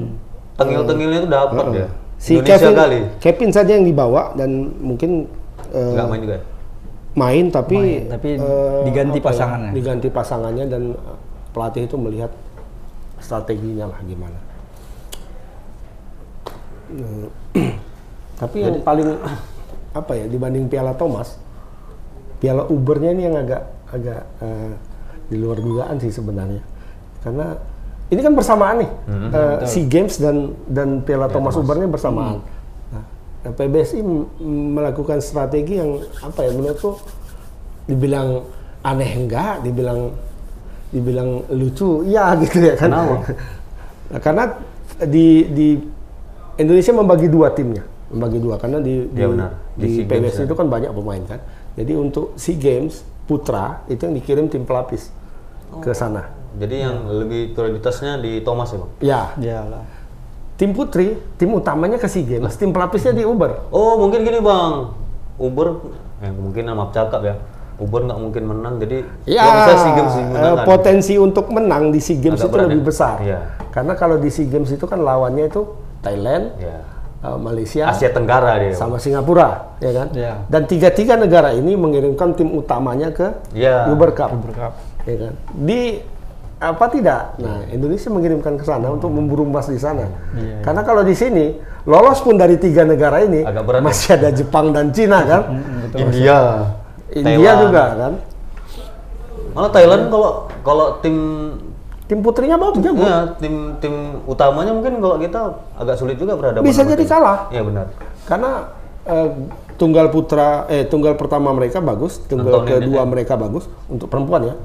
tengil-tengilnya itu dapat ya. Si Indonesia Kevin kali Kevin saja yang dibawa dan mungkin eh, nggak main juga. ya? main tapi Main, tapi eh, diganti ya, pasangannya. diganti pasangannya dan eh, pelatih itu melihat strateginya lah gimana tapi yang paling apa ya dibanding Piala Thomas Piala Ubernya ini yang agak agak eh, di luar dugaan sih sebenarnya karena ini kan bersamaan nih eh, SEA Games dan dan Piala Thomas Ubernya bersamaan. Nah, PBSI m- melakukan strategi yang apa ya menurutku dibilang aneh enggak, dibilang dibilang lucu, iya gitu ya kan. Kenapa? Nah, karena di di Indonesia membagi dua timnya, membagi dua karena di di, benar. Di di Games PBSI ya. itu kan banyak pemain kan. Jadi untuk SEA Games putra itu yang dikirim tim pelapis ke sana. Jadi yang lebih prioritasnya di Thomas ya bang. Ya, Iyalah. tim putri, tim utamanya ke SEA Games, tim pelapisnya di Uber. Oh mungkin gini bang, Uber, eh, mungkin maaf cakap ya, Uber nggak mungkin menang, jadi Ya, bisa SEA Games eh, dimenangkan. potensi untuk menang di SEA Games Agak itu berat lebih ya? besar. Iya. Karena kalau di SEA Games itu kan lawannya itu Thailand, Ya. Malaysia, Asia Tenggara dia. sama Singapura, ya kan? Iya. Dan tiga-tiga negara ini mengirimkan tim utamanya ke Iya. Uber Cup. Uber Cup. Ya kan? Di apa tidak? Nah, Indonesia mengirimkan ke sana untuk memburu emas di sana. Iya, Karena kalau di sini lolos pun dari tiga negara ini Agak berat ya? masih ada Jepang dan Cina kan? India, India Thailand. juga kan? Malah Thailand kalau kalau tim Tim putrinya bagus jago. ya, tim tim utamanya mungkin kalau kita agak sulit juga berhadapan. Bisa jadi tim. kalah. Iya benar. Karena eh, tunggal putra eh tunggal pertama mereka bagus, tunggal Antonin, kedua ya. mereka bagus untuk perempuan ya.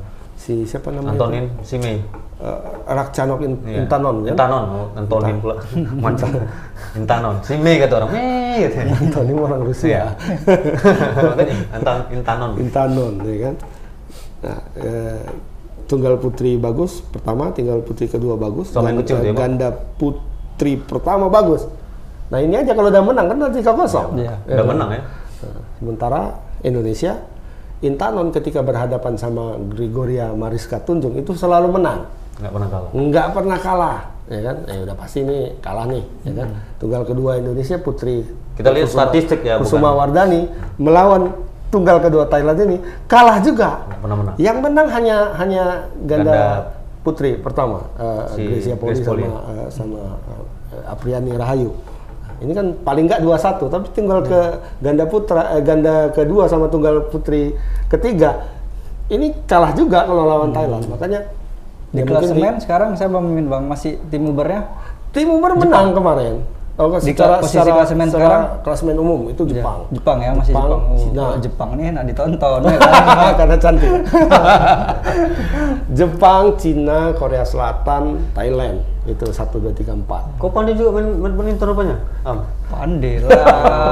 Si siapa namanya? Antonin, si Mei. Eh, Rakcanok In- Iya. Intanon kan? Intanon, oh, Antonin pula. Macam Intanon. Si Mei kata orang. Mei gitu. Intanon orang Iya. Rusia. Makanya Intan Intanon. Intanon ya kan. Nah, eh, tunggal putri bagus pertama, tinggal putri kedua bagus, Sama yang kecil ganda putri pertama bagus. Nah ini aja kalau udah menang kan nanti kosong. Iya. Udah menang ya. Nah, sementara Indonesia, Intanon ketika berhadapan sama Gregoria Mariska Tunjung itu selalu menang, Nggak pernah kalah. nggak pernah kalah, ya kan? Eh udah pasti nih kalah nih, ya kan? Tunggal kedua Indonesia Putri. Kita lihat statistik ya, Kusuma bukan? Wardani melawan tunggal kedua Thailand ini kalah juga. Nggak pernah menang. Yang menang hanya hanya ganda, Ganda putri pertama, eh, Si Gracia Poli sama eh, sama eh, Apriani Rahayu. Ini kan paling nggak 2-1, tapi tinggal ke ganda putra, eh, ganda kedua sama tunggal putri ketiga, ini kalah juga kalau lawan Thailand. Makanya Di ya klasemen sekarang saya memimpin Bang masih tim Ubernya. tim Uber menang kemarin. Oh, Di secara, posisi secara, klasemen secara sekarang? klasemen umum itu Jepang. Ya, Jepang ya masih Jepang, Jepang. Oh, Cina. kalau Jepang nih enak ditonton ya kan. karena cantik. Jepang, Cina, Korea Selatan, Thailand itu satu dua tiga empat. Kau pandai juga main main badminton rupanya? Am. Pandai lah.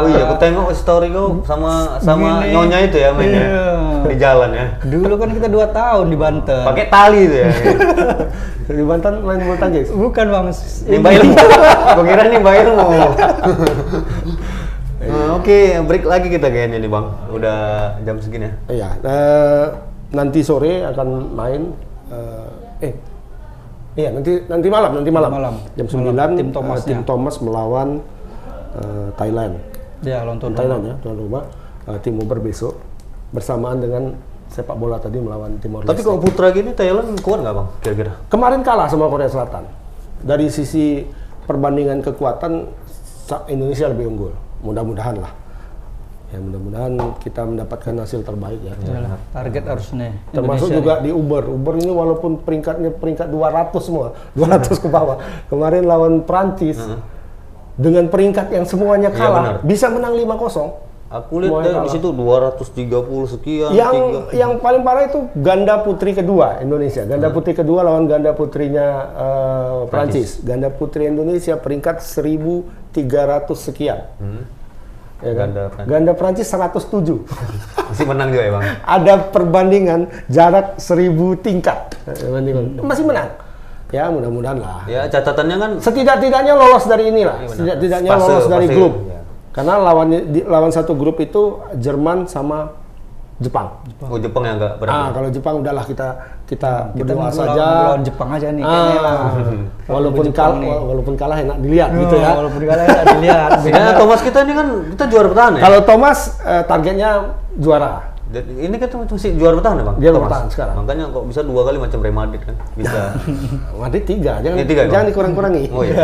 Oh iya, aku tengok story kau sama sama Gini. nyonya itu ya mainnya Iya. di jalan ya. Dulu kan kita dua tahun di Banten. Pakai tali itu ya. Di Banten main bulu tangkis. Bukan Bang. Ini Ilmu. Gua kira nih Mbak Ilmu. Nah, Oke, break lagi kita kayaknya nih Bang. Udah jam segini ya. Iya, eh, nanti sore akan main. eh, eh, iya nanti nanti malam nanti malam. Malam. Jam Malam, 9 tim eh, Thomasnya. tim Thomas melawan eh, Thailand. Ya, lontong Thailand ya tuan rumah. Eh, tim Uber besok bersamaan dengan sepak bola tadi melawan Timor Tapi Leste. kalau putra gini Thailand kuat nggak Bang? Kira-kira? Kemarin kalah sama Korea Selatan. Dari sisi perbandingan kekuatan Indonesia lebih unggul. Mudah-mudahan lah. Ya mudah-mudahan kita mendapatkan hasil terbaik ya. Iyalah, target harus nih. Termasuk Indonesia juga di Uber. Uber ini walaupun peringkatnya peringkat 200 semua, 200 ke bawah. Kemarin lawan Prancis dengan peringkat yang semuanya Iya, kalah, benar. bisa menang 5-0. Aku lihat di situ 230 sekian. yang tiga. yang paling parah itu ganda putri kedua Indonesia. Ganda Hmm. putri kedua lawan ganda putrinya eh, Prancis. Ganda putri Indonesia peringkat 1300 sekian. Hmm. Ya kan? Ganda Prancis. Ganda Prancis 107. Masih menang juga ya bang. Ada perbandingan jarak 1000 tingkat. Eh. Masih menang. Ya mudah-mudahan lah. Ya catatannya kan Setidak-tidaknya lolos dari inilah. Iya, benar. Setidak-tidaknya lolos dari fase, grup. ya. Karena lawannya di, lawan satu grup itu Jerman sama Jepang. oh Jepang yang agak berat. Ah, kalau Jepang udahlah kita kita, Kita berdoa lawan- saja. lawan Jepang aja nih kayaknya. Ah, walaupun Jepang kalah, nih. walaupun kalah enak dilihat gitu ya. Walaupun kalian nggak dilihat. Setidaknya Thomas kita ini kan kita juara bertahan ya. Kalau Thomas eh, targetnya juara. Dan ini kan masih juara bertahan ya bang. Dia Thomas? bertahan sekarang. Makanya kok bisa dua kali macam Real Madrid kan bisa. Madrid tiga, jangan Ini tiga, jangan dikurang-kurangi. Oh, iya.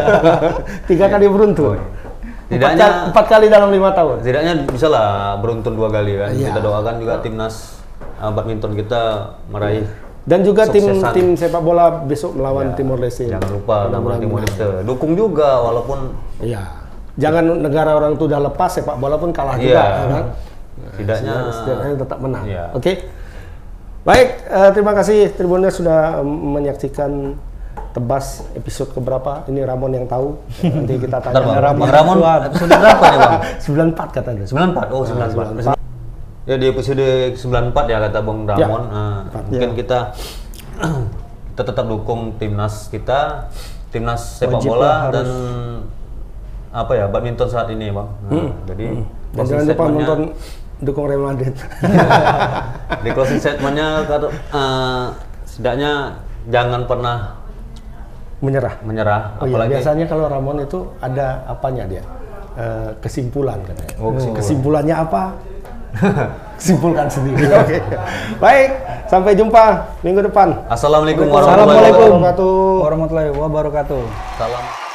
tiga kali beruntun. Oh, iya. Empat, Tidaknya- kali, empat kali dalam lima tahun. Setidaknya bisa lah beruntun dua kali kan. Iya. Kita doakan juga timnas uh, badminton kita meraih. Dan juga tim Suksesan. tim sepak bola besok melawan Ya, Timor Leste. Jangan lupa nama Mudah-mudahan Timor. Leste. Dukung juga walaupun Iya. Jangan negara orang itu udah lepas sepak bola pun kalah Iya. juga, ya kan? Setidaknya Nah, setidaknya tetap menang. Iya. Oke. Baik, eh, terima kasih Tribuners sudah em, menyaksikan tebas episode keberapa. Ini Ramon yang tahu. Nanti kita Bentar, tanya. Bang. Ramon Bang Ramon episode berapa nih Bang? 94 katanya. 94. Oh, 94. Ya di episode 94 ya kata Bang Ya. Ramon. Nah, mungkin kita kita tetap dukung timnas kita, timnas sepak Wajib bola dan apa ya badminton saat ini Bang. Nah, Jadi Dan closing jangan lupa nonton dukung Real Madrid. di closing statementnya eh, setidaknya jangan pernah Menyerah. menyerah Oh iya, apalagi biasanya kalau Ramon itu ada apanya dia? Eh, kesimpulan katanya. Oh, kesimpulan. Kesimpulannya apa? Simpulkan sendiri. Oke. Baik, sampai jumpa minggu depan. Assalamualaikum warahmatullahi wabarakatuh. Warahmatullahi wabarakatuh. Salam